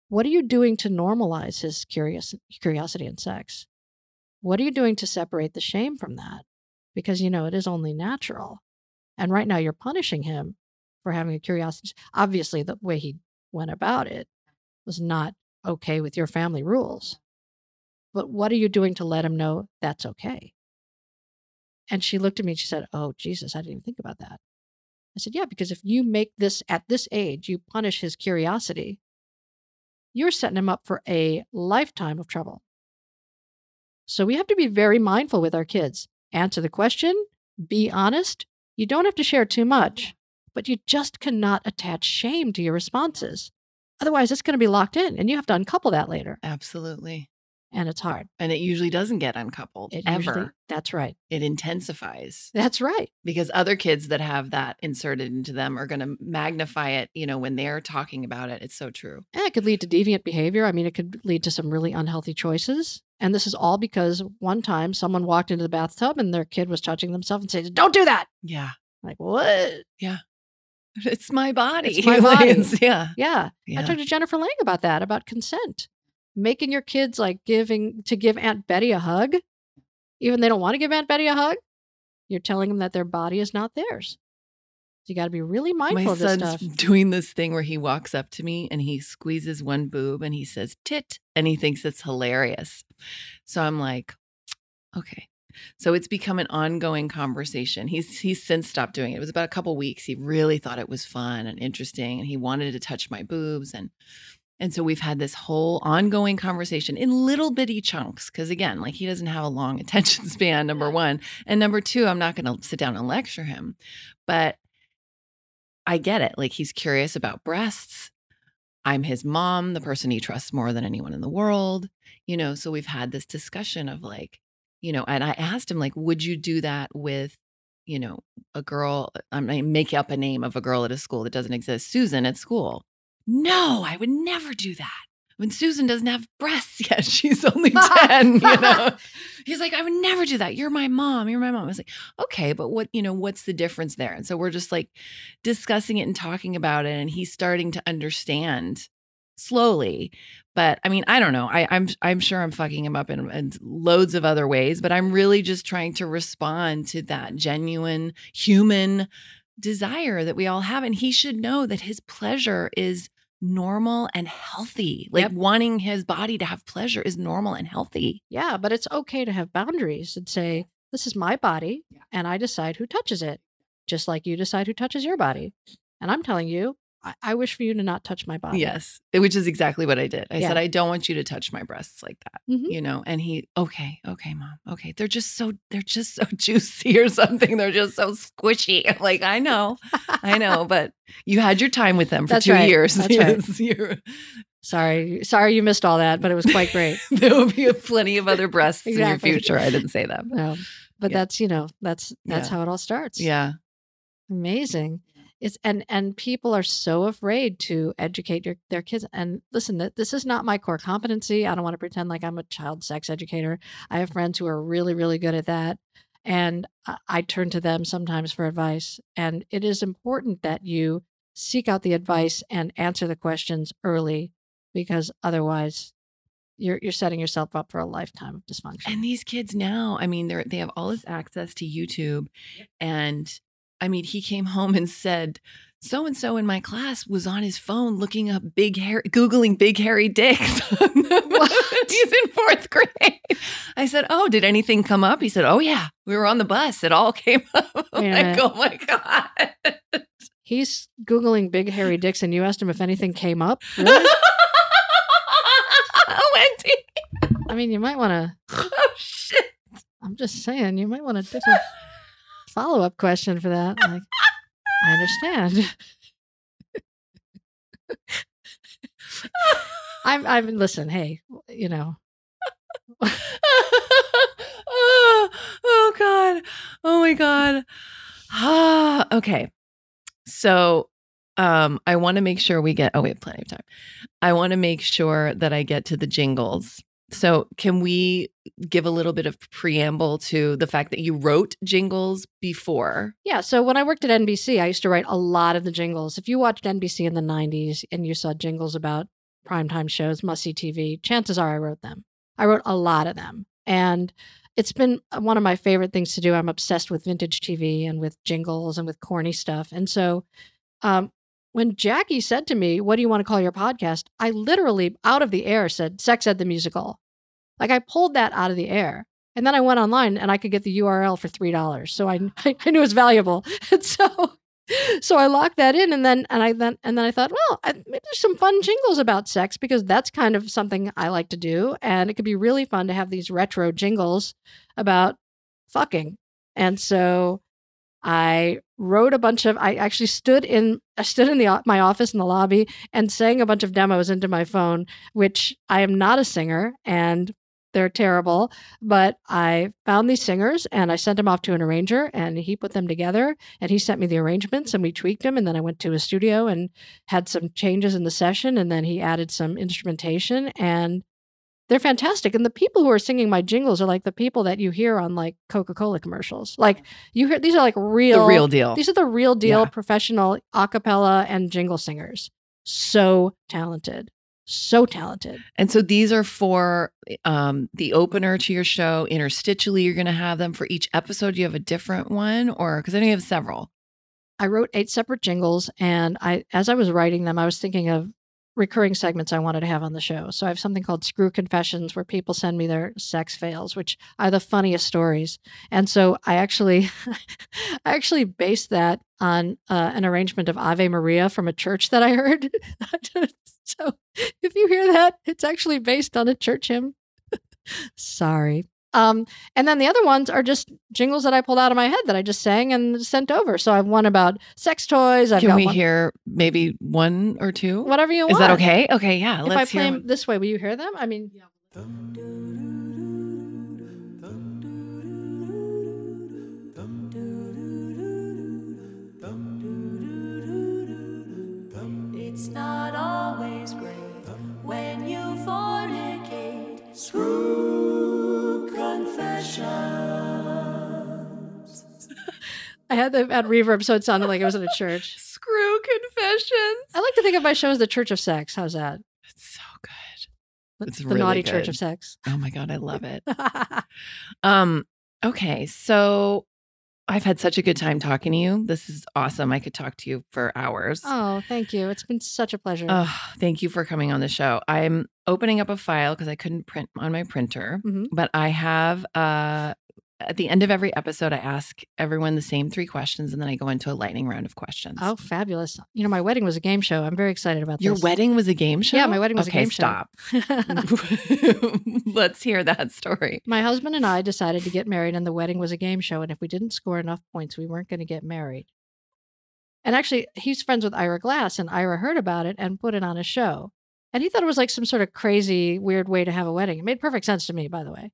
Speaker 1: "What are you doing to normalize his curious curiosity in sex? What are you doing to separate the shame from that? Because you know it is only natural, and right now you're punishing him for having a curiosity. Obviously, the way he went about it was not okay with your family rules. But what are you doing to let him know that's okay?" And she looked at me and she said, Oh, Jesus, I didn't even think about that. I said, Yeah, because if you make this at this age, you punish his curiosity, you're setting him up for a lifetime of trouble. So we have to be very mindful with our kids. Answer the question, be honest. You don't have to share too much, but you just cannot attach shame to your responses. Otherwise, it's going to be locked in and you have to uncouple that later.
Speaker 3: absolutely
Speaker 1: And it's hard.
Speaker 3: and it usually doesn't get uncoupled
Speaker 1: It
Speaker 3: ever
Speaker 1: usually- that's right.
Speaker 3: it intensifies
Speaker 1: That's right.
Speaker 3: because other kids that have that inserted into them are going to magnify it you know when they're talking about it it's so true
Speaker 1: And it could lead to deviant behavior. I mean, it could lead to some really unhealthy choices. And this is all because one time someone walked into the bathtub and their kid was touching themselves and said, Don't do that.
Speaker 3: yeah
Speaker 1: Like, what? Yeah.
Speaker 3: It's my body
Speaker 1: It's my body.
Speaker 3: Yeah
Speaker 1: Yeah.
Speaker 3: yeah
Speaker 1: I talked to Jennifer Lang about that, about consent. Making your kids like giving to give Aunt Betty a hug, even they don't want to give Aunt Betty a hug. You're telling them that their body is not theirs. So you got to be really mindful
Speaker 3: my
Speaker 1: of this
Speaker 3: son's
Speaker 1: stuff.
Speaker 3: doing this thing where he walks up to me and he squeezes one boob and he says tit and he thinks it's hilarious so i'm like okay so it's become an ongoing conversation he's he's since stopped doing it it was about a couple weeks he really thought it was fun and interesting and he wanted to touch my boobs and and so we've had this whole ongoing conversation in little bitty chunks because again like he doesn't have a long attention span number one and number two i'm not going to sit down and lecture him but I get it. Like he's curious about breasts. I'm his mom, the person he trusts more than anyone in the world. You know, so we've had this discussion of like, you know, and I asked him, like, would you do that with, you know, a girl? Uh, I mean, make up a name of a girl at a school that doesn't exist, Susan at school. No, I would never do that. When Susan doesn't have breasts yet, she's only 10, you know. He's like, I would never do that. You're my mom. You're my mom. I was like, okay, but what, you know, what's the difference there? And so we're just like discussing it and talking about it. And he's starting to understand slowly. But I mean, I don't know. I, I'm I'm sure I'm fucking him up in, in loads of other ways, but I'm really just trying to respond to that genuine human desire that we all have. And he should know that his pleasure is normal and healthy. Like
Speaker 1: Yep.
Speaker 3: wanting his body to have pleasure is normal and healthy.
Speaker 1: Yeah, but it's okay to have boundaries and say, this is my body
Speaker 3: Yeah.
Speaker 1: and I decide who touches it, just like you decide who touches your body. And I'm telling you, I, wish for you to not touch my body.
Speaker 3: Yes. Which is exactly what I did. I
Speaker 1: Yeah.
Speaker 3: said, I don't want you to touch my breasts like that.
Speaker 1: Mhm.
Speaker 3: You know, and he, okay, okay, mom. Okay. They're just so, they're just so juicy or something. They're just so squishy. I'm like, I know, I know, but you had your time with them for
Speaker 1: That's
Speaker 3: two
Speaker 1: right.
Speaker 3: years.
Speaker 1: That's right.
Speaker 3: Yes, you're-
Speaker 1: Sorry, sorry you missed all that, but it was quite great.
Speaker 3: there will be plenty of other breasts in your future. I didn't say that.
Speaker 1: No, but
Speaker 3: Yeah.
Speaker 1: that's you know that's that's
Speaker 3: Yeah.
Speaker 1: how it all starts.
Speaker 3: Yeah.
Speaker 1: amazing. It's and and people are so afraid to educate your, their kids. And listen, this is not my core competency. I don't want to pretend like I'm a child sex educator. I have friends who are really really good at that, and I, I turn to them sometimes for advice. And it is important that you seek out the advice and answer the questions early, because otherwise. You're, you're setting yourself up for a lifetime of dysfunction.
Speaker 3: And these kids now, I mean, they're they have all this access to YouTube. And I mean, he came home and said, so and so in my class was on his phone looking up big hair, Googling big hairy dicks. He's in fourth grade. I said, Oh, did anything come up? He said, Oh, yeah. We were on the bus. It all came up.
Speaker 1: A
Speaker 3: like, oh my God.
Speaker 1: He's googling big hairy dicks, and you asked him if anything came up. Really?
Speaker 3: Oh, Wendy.
Speaker 1: I mean, you might want to.
Speaker 3: Oh shit.
Speaker 1: I'm just saying, you might want to. different follow up question for that. Like, I understand. I'm. I'm. Listen. Hey, you know.
Speaker 3: oh, oh god. Oh my god. Ah, okay. So um I want to make sure we get oh we have plenty of time. I want to make sure that I get to the jingles. So can we give a little bit of preamble to the fact that you wrote jingles before?
Speaker 1: Yeah. So when I worked at NBC, I used to write a lot of the jingles. If you watched NBC in the 90s and you saw jingles about primetime shows, must see TV, chances are I wrote them. I wrote a lot of them. And it's been one of my favorite things to do. I'm obsessed with vintage TV and with jingles and with corny stuff. And so um, when Jackie said to me, What do you want to call your podcast? I literally, out of the air, said Sex Ed the Musical. Like I pulled that out of the air. And then I went online and I could get the URL for three dollars. So I, I knew it was valuable. And so so I locked that in and then and I then and then I thought, well, I, maybe there's some fun jingles about sex because that's kind of something I like to do. And it could be really fun to have these retro jingles about fucking. And so I wrote a bunch of I actually stood in I stood in the my office in the lobby and sang a bunch of demos into my phone, which I am not a singer and they're terrible, but I found these singers and I sent them off to an arranger and he put them together and he sent me the arrangements and we tweaked them and then I went to a studio and had some changes in the session and then he added some instrumentation and they're fantastic and the people who are singing my jingles are like the people that you hear on like Coca-Cola commercials. Like you hear these are like real
Speaker 3: the real deal.
Speaker 1: these are the real deal
Speaker 3: Yeah.
Speaker 1: professional a cappella and jingle singers. So talented. So talented.
Speaker 3: And so these are for um, the opener to your show. Interstitially, you're going to have them for each episode. Do you have a different one, or because I know you have several?
Speaker 1: I wrote eight separate jingles and I as I was writing them I was thinking of recurring segments I wanted to have on the show. So I have something called Screw Confessions where people send me their sex fails which are the funniest stories. And so I actually I actually based that on uh, an arrangement of Ave Maria from a church that I heard. so if you hear that it's actually based on a church hymn. Sorry. Um, and then the other ones are just jingles that I pulled out of my head that I just sang and sent over. So I've one about sex toys. I've
Speaker 3: Can
Speaker 1: got
Speaker 3: we
Speaker 1: one,
Speaker 3: hear maybe one or two?
Speaker 1: whatever you want.
Speaker 3: Is that okay? Okay, yeah.
Speaker 1: If I
Speaker 3: let's
Speaker 1: play them this way, will you hear them? I mean,
Speaker 2: It's not always great when you fornicate. Screw confessions.
Speaker 1: I had the add reverb so it sounded like I was in a church.
Speaker 3: Screw confessions.
Speaker 1: I like to think of my show as the Church of Sex. How's that?
Speaker 3: It's so good.
Speaker 1: The,
Speaker 3: It's
Speaker 1: the
Speaker 3: really
Speaker 1: naughty Church of Sex.
Speaker 3: Oh my god, I love it. Um, okay, so I've had such a good time talking to you. This is awesome. I could talk to you for hours.
Speaker 1: oh, thank you. It's been such a pleasure.
Speaker 3: Oh, thank you for coming on the show. I'm opening up a file because I couldn't print on my printer,
Speaker 1: Mhm.
Speaker 3: but I have uh at the end of every episode, I ask everyone the same three questions and then I go into a lightning round of questions.
Speaker 1: Oh, fabulous. You know, my wedding was a game show. I'm very excited about
Speaker 3: Your
Speaker 1: this.
Speaker 3: wedding was a game show?
Speaker 1: Yeah, my wedding was a
Speaker 3: okay,
Speaker 1: game show.
Speaker 3: stop. Let's hear that story.
Speaker 1: My husband and I decided to get married, and the wedding was a game show. And if we didn't score enough points, we weren't going to get married. And actually, he's friends with Ira Glass, and Ira heard about it and put it on a show. And he thought it was like some sort of crazy, weird way to have a wedding. It made perfect sense to me, by the way.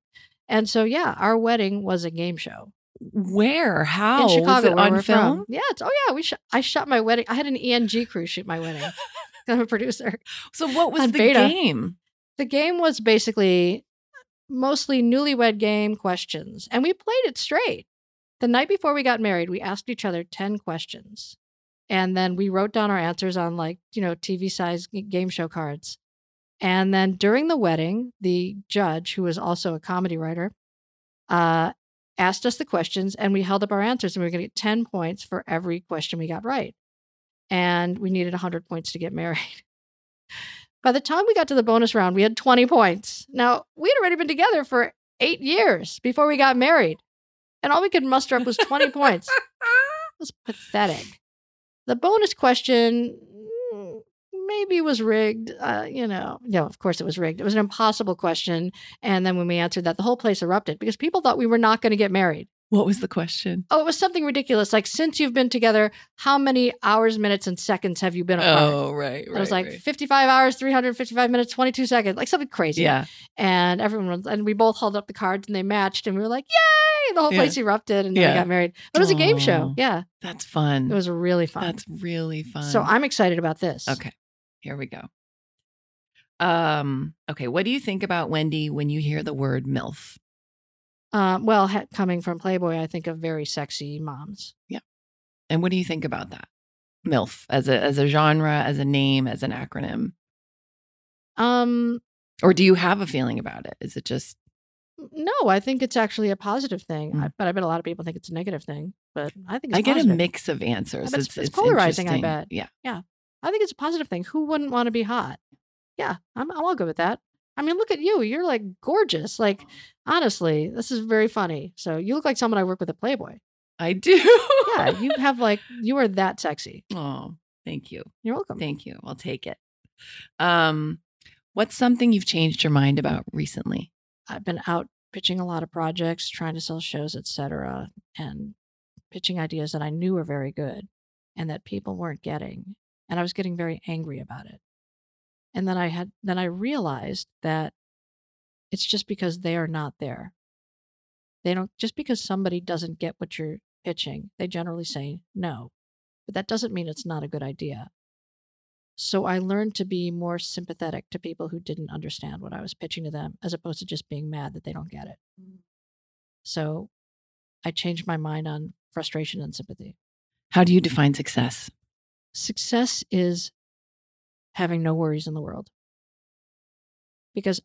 Speaker 1: And so, yeah, our wedding was a game show
Speaker 3: Where? How?
Speaker 1: in Chicago,
Speaker 3: was it on film?
Speaker 1: from. Yeah, it's oh yeah, we shot. I shot my wedding. I had an ENG crew shoot my wedding. I'm a producer.
Speaker 3: So what was the
Speaker 1: beta.
Speaker 3: game?
Speaker 1: The game was basically mostly newlywed game questions, and we played it straight. The night before we got married, we asked each other 10 questions. And then we wrote down our answers on like, you know, TV size game show cards. And then during the wedding, the judge, who was also a comedy writer, uh, asked us the questions and we held up our answers and we were going to get 10 points for every question we got right. And we needed 100 points to get married. By the time we got to the bonus round, we had 20 points. Now, we'd already been together for eight years before we got married. And all we could muster up was 20 points. It was pathetic. The bonus question maybe was rigged. Uh, you know, no, of course it was rigged. It was an impossible question. And then when we answered that, the whole place erupted because people thought we were not going to get married.
Speaker 3: What was the question?
Speaker 1: Oh, it was something ridiculous. Like, since you've been together, how many hours, minutes, and seconds have you been apart?
Speaker 3: Oh, right,
Speaker 1: it was like 55 hours, 355 minutes, 22 seconds, like something crazy.
Speaker 3: yeah.
Speaker 1: And everyone was, and we both held up the cards and they matched and we were like, yay! The whole
Speaker 3: Yeah.
Speaker 1: place erupted and then
Speaker 3: Yeah.
Speaker 1: we got married. But it was a game show. Yeah.
Speaker 3: That's fun.
Speaker 1: It was really fun.
Speaker 3: That's really fun.
Speaker 1: so I'm excited about this.
Speaker 3: okay. Here we go. Um. Okay. What do you think about Wendy when you hear the word MILF?
Speaker 1: Um, well, ha- coming from Playboy, I think of very sexy moms. Yeah.
Speaker 3: And what do you think about that? MILF as a as a genre, as a name, as an acronym,
Speaker 1: Um,
Speaker 3: or do you have a feeling about it? Is it just
Speaker 1: no, I think it's actually a positive thing.
Speaker 3: Mm.
Speaker 1: I, but I bet a lot of people think it's a negative thing. But I think it's
Speaker 3: I get
Speaker 1: positive.
Speaker 3: a mix of answers.
Speaker 1: bet it's- it's polarizing, I bet.
Speaker 3: Yeah. Yeah.
Speaker 1: I think it's a positive thing. Who wouldn't want to be hot? Yeah, I'm, I'm all good with that. I mean, look at you. You're like gorgeous. Like, honestly, this is very funny. So you look like someone I work with at Playboy.
Speaker 3: I do.
Speaker 1: Yeah, you have like, you are that sexy.
Speaker 3: oh, thank you.
Speaker 1: You're welcome.
Speaker 3: Thank you. I'll take it. Um, what's something you've changed your mind about recently?
Speaker 1: I've been out pitching a lot of projects, trying to sell shows, etc., and pitching ideas that I knew were very good and that people weren't getting. And I was getting very angry about it. And then I had then I realized that it's just because they are not there. They don't just because somebody doesn't get what you're pitching, they generally say no. But that doesn't mean it's not a good idea. So I learned to be more sympathetic to people who didn't understand what I was pitching to them, as opposed to just being mad that they don't get it. Mm. So I changed my mind on frustration and sympathy.
Speaker 3: How do you define success?
Speaker 1: Success is having no worries in the world. Because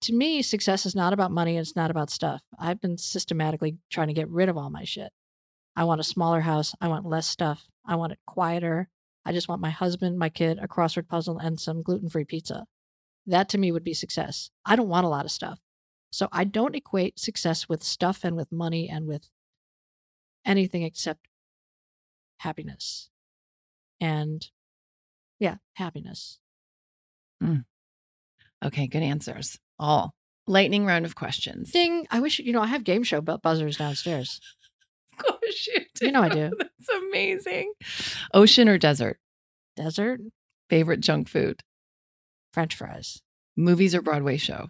Speaker 1: to me, success is not about money it's not about stuff. I've been systematically trying to get rid of all my shit. I want a smaller house. I want less stuff. I want it quieter. I just want my husband, my kid, a crossword puzzle, and some gluten free pizza. That to me would be success. I don't want a lot of stuff. So I don't equate success with stuff and with money and with anything except happiness. And yeah, happiness. Mm.
Speaker 3: Okay, good answers. All Lightning round of questions.
Speaker 1: Ding. I wish, you know, I have game show buzzers downstairs.
Speaker 3: Of course you do.
Speaker 1: You know I do.
Speaker 3: That's amazing. Ocean or desert?
Speaker 1: Desert,
Speaker 3: Favorite junk food?
Speaker 1: French fries,
Speaker 3: Movies or Broadway show?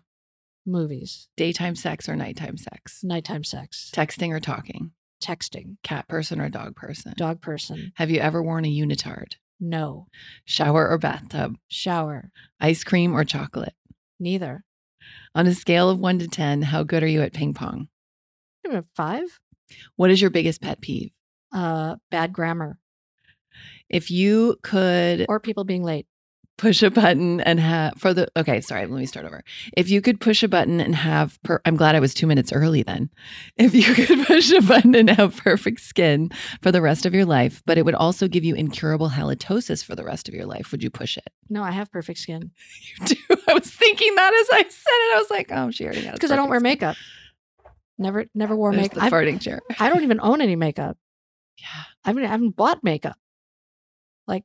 Speaker 1: movies,
Speaker 3: Daytime sex or nighttime sex?
Speaker 1: nighttime sex,
Speaker 3: Texting or talking?
Speaker 1: Texting,
Speaker 3: Cat person or dog person?
Speaker 1: dog person.
Speaker 3: Have you ever worn a unitard?
Speaker 1: No.
Speaker 3: Shower or bathtub?
Speaker 1: Shower.
Speaker 3: Ice cream or chocolate?
Speaker 1: Neither.
Speaker 3: On a scale of one to 10, how good are you at ping pong?
Speaker 1: Give it a Five.
Speaker 3: What is your biggest pet peeve?
Speaker 1: Uh, bad grammar
Speaker 3: If you could
Speaker 1: or people being late.
Speaker 3: Push a button and have for the okay sorry let me start over if you could push a button and have per, i'm glad i was two minutes early then if you could push a button and have perfect skin for the rest of your life but it would also give you incurable halitosis for the rest of your life would you push it
Speaker 1: No, I have perfect skin
Speaker 3: you do i was thinking that as i said it i was like oh she already has
Speaker 1: because I don't wear makeup. Never, never wore.
Speaker 3: There's
Speaker 1: makeup.
Speaker 3: the farting chair
Speaker 1: I don't even own any makeup.
Speaker 3: yeah
Speaker 1: I mean, I haven't bought makeup. Like,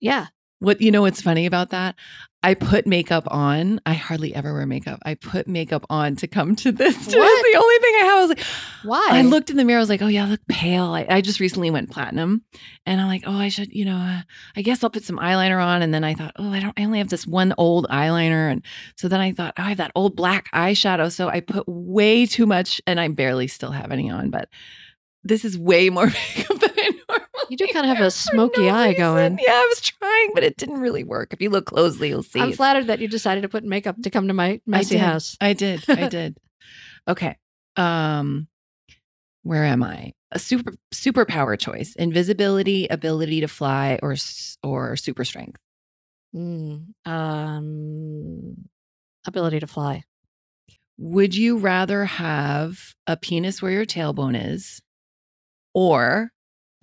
Speaker 1: yeah,
Speaker 3: What you know what's funny about that? I put makeup on. I hardly ever wear makeup. I put makeup on to come to this.
Speaker 1: What?
Speaker 3: the only thing I have. I was like,
Speaker 1: why?
Speaker 3: I looked in the mirror. I was like, oh yeah, I look pale. I, I just recently went platinum, and I'm like, oh, I should, you know, uh, I guess I'll put some eyeliner on. And then I thought, oh, I don't. I only have this one old eyeliner, and so then I thought, oh, I have that old black eyeshadow. So I put way too much, and I barely still have any on. But this is way more makeup than I.
Speaker 1: You do kind of have a smoky
Speaker 3: no
Speaker 1: eye
Speaker 3: reason.
Speaker 1: going.
Speaker 3: Yeah, I was trying, but it didn't really work. If you look closely, you'll see.
Speaker 1: I'm
Speaker 3: it's-
Speaker 1: flattered that you decided to put makeup to come to my messy
Speaker 3: did.
Speaker 1: house.
Speaker 3: I did. I did. Okay. Um where am I? A super superpower choice. Invisibility, ability to fly or or super strength.
Speaker 1: Mm, um, ability to fly.
Speaker 3: Would you rather have a penis where your tailbone is or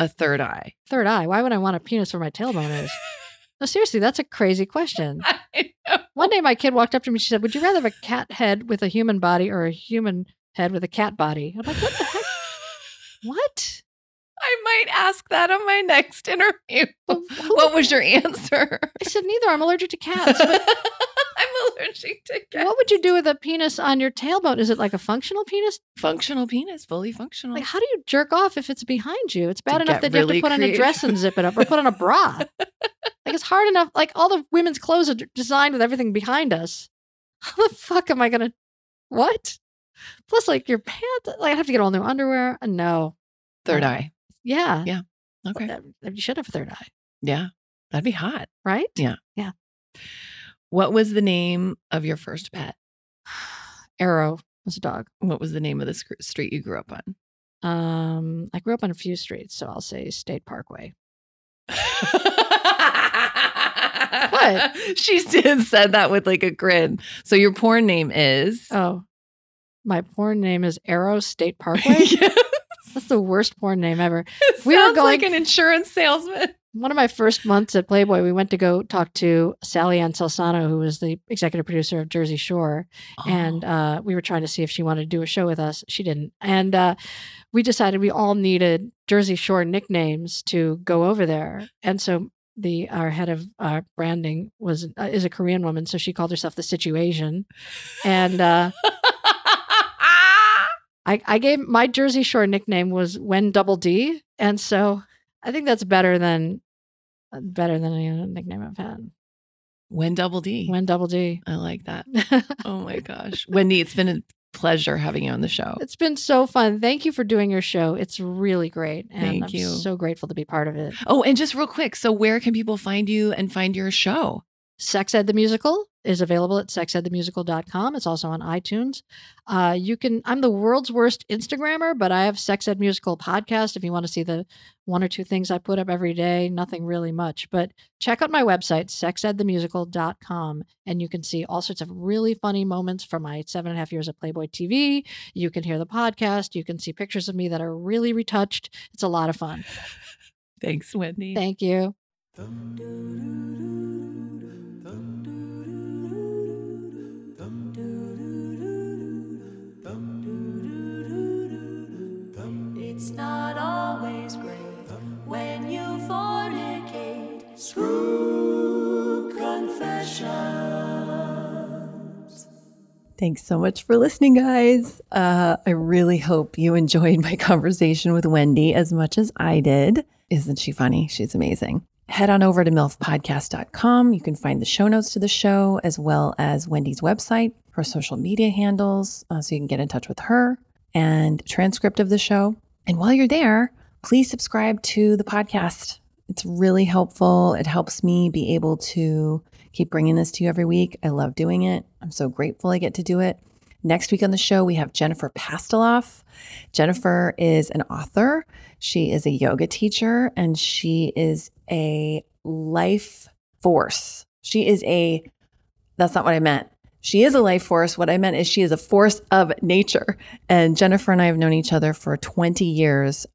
Speaker 3: a third eye?
Speaker 1: Third eye. Why would I want a penis where my tailbone is? No, seriously, that's a crazy question. One day my kid walked up to me. She said, Would you rather have a cat head with a human body or a human head with a cat body? I'm like, What the heck? What?
Speaker 3: I might ask that on my next interview.
Speaker 1: Oh,
Speaker 3: what was your answer?
Speaker 1: I said, Neither. I'm allergic to cats. But
Speaker 3: I'm allergic to cats.
Speaker 1: what would you do with a penis on your tailbone? Is it like a functional penis?
Speaker 3: Functional penis, fully functional.
Speaker 1: Like, how do you jerk off if it's behind you? It's bad
Speaker 3: To
Speaker 1: enough that you have to put on a dress and zip it up or put on a bra. like, it's hard enough. Like, all the women's clothes are designed with everything behind us. How the fuck am I going to? What? Plus, like, your pants, like, I have to get all new underwear. No.
Speaker 3: Third eye.
Speaker 1: Yeah.
Speaker 3: Yeah. Okay.
Speaker 1: You should have a third eye,
Speaker 3: Yeah. That'd be hot.
Speaker 1: right? Yeah. Yeah.
Speaker 3: What was the name of your first pet?
Speaker 1: Arrow was a dog.
Speaker 3: What was the name of the street you grew up on?
Speaker 1: Um, I grew up on a few streets, so I'll say State Parkway.
Speaker 3: what? She did said that with like a grin. So your porn name is
Speaker 1: Oh, my porn name is Arrow State Parkway.
Speaker 3: Yes.
Speaker 1: That's the worst porn name ever.
Speaker 3: It
Speaker 1: We were
Speaker 3: sounds like an insurance salesman.
Speaker 1: One of my first months at Playboy, we went to go talk to SallyAnn Salsano, who was the executive producer of Jersey Shore. and
Speaker 3: Oh.
Speaker 1: uh, we were trying to see if she wanted to do a show with us. She didn't, and uh, we decided we all needed Jersey Shore nicknames to go over there. And so the our head of uh, branding was uh, is a Korean woman, so she called herself the Situation, and uh, I, I gave my Jersey Shore nickname was When Double D, and so I think that's better than uh, better than any other nickname I've had.
Speaker 3: when double D.
Speaker 1: When Double D.
Speaker 3: I like that. Oh my gosh. Wendy, it's been a pleasure having you on the show.
Speaker 1: It's been so fun. Thank you for doing your show. It's really great. And
Speaker 3: Thank
Speaker 1: I'm
Speaker 3: you.
Speaker 1: so grateful to be part of it.
Speaker 3: Oh, and just real quick. So where can people find you and find your show?
Speaker 1: Sex Ed the Musical is available at sexedthemusical.com. It's also on iTunes. Uh, you can, I'm the world's worst Instagrammer, but I have Sex Ed Musical podcast if you want to see the one or two things I put up every day. Nothing really much, but check out my website, sexedthemusical.com, and you can see all sorts of really funny moments from my seven and a half years at Playboy TV. You can hear the podcast. You can see pictures of me that are really retouched. It's a lot of fun.
Speaker 3: Thanks, Wendy.
Speaker 1: Thank you.
Speaker 2: It's not always great when you fornicate. Screw confessions.
Speaker 3: Thanks so much for listening, guys. Uh, I really hope you enjoyed my conversation with Wendy as much as I did. Isn't she funny? She's amazing. Head on over to milfpodcast.com. You can find the show notes to the show as well as Wendy's website, her social media handles, uh, so you can get in touch with her and transcript of the show. And while you're there, please subscribe to the podcast. It's really helpful. It helps me be able to keep bringing this to you every week. I love doing it. I'm so grateful I get to do it. Next week on the show, we have Jennifer Pastiloff. Jennifer is an author, she is a yoga teacher, and she is a life force. She is a, that's not what I meant. She is a life force. What I meant is she is a force of nature. And Jennifer and I have known each other for 20 years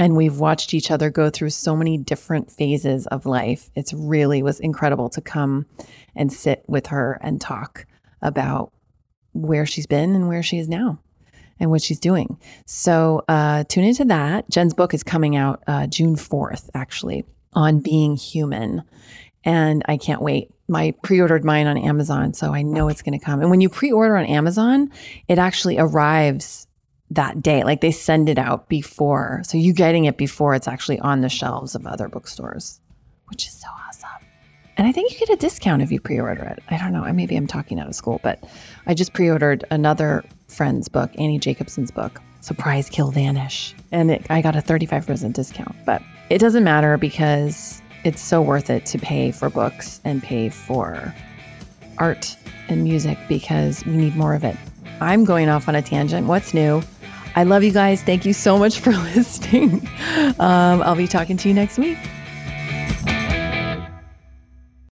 Speaker 3: and we've watched each other go through so many different phases of life. It's really was incredible to come and sit with her and talk about where she's been and where she is now and what she's doing. So uh, tune into that. Jen's book is coming out uh, June 4th, actually, on being human. And I can't wait. My pre ordered mine on Amazon, so I know it's going to come. And when you pre order on Amazon, it actually arrives that day. Like they send it out before. So you getting it before it's actually on the shelves of other bookstores, which is so awesome. And I think you get a discount if you pre-order it. I don't know. Maybe I'm talking out of school, but I just pre-ordered another friend's book, Annie Jacobsen's book, Surprise Kill Vanish. And it, I got a 35% discount. But it doesn't matter because it's so worth it to pay for books and pay for art and music because we need more of it. I'm going off on a tangent. What's new? I love you guys. Thank you so much for listening. Um, I'll be talking to you next week.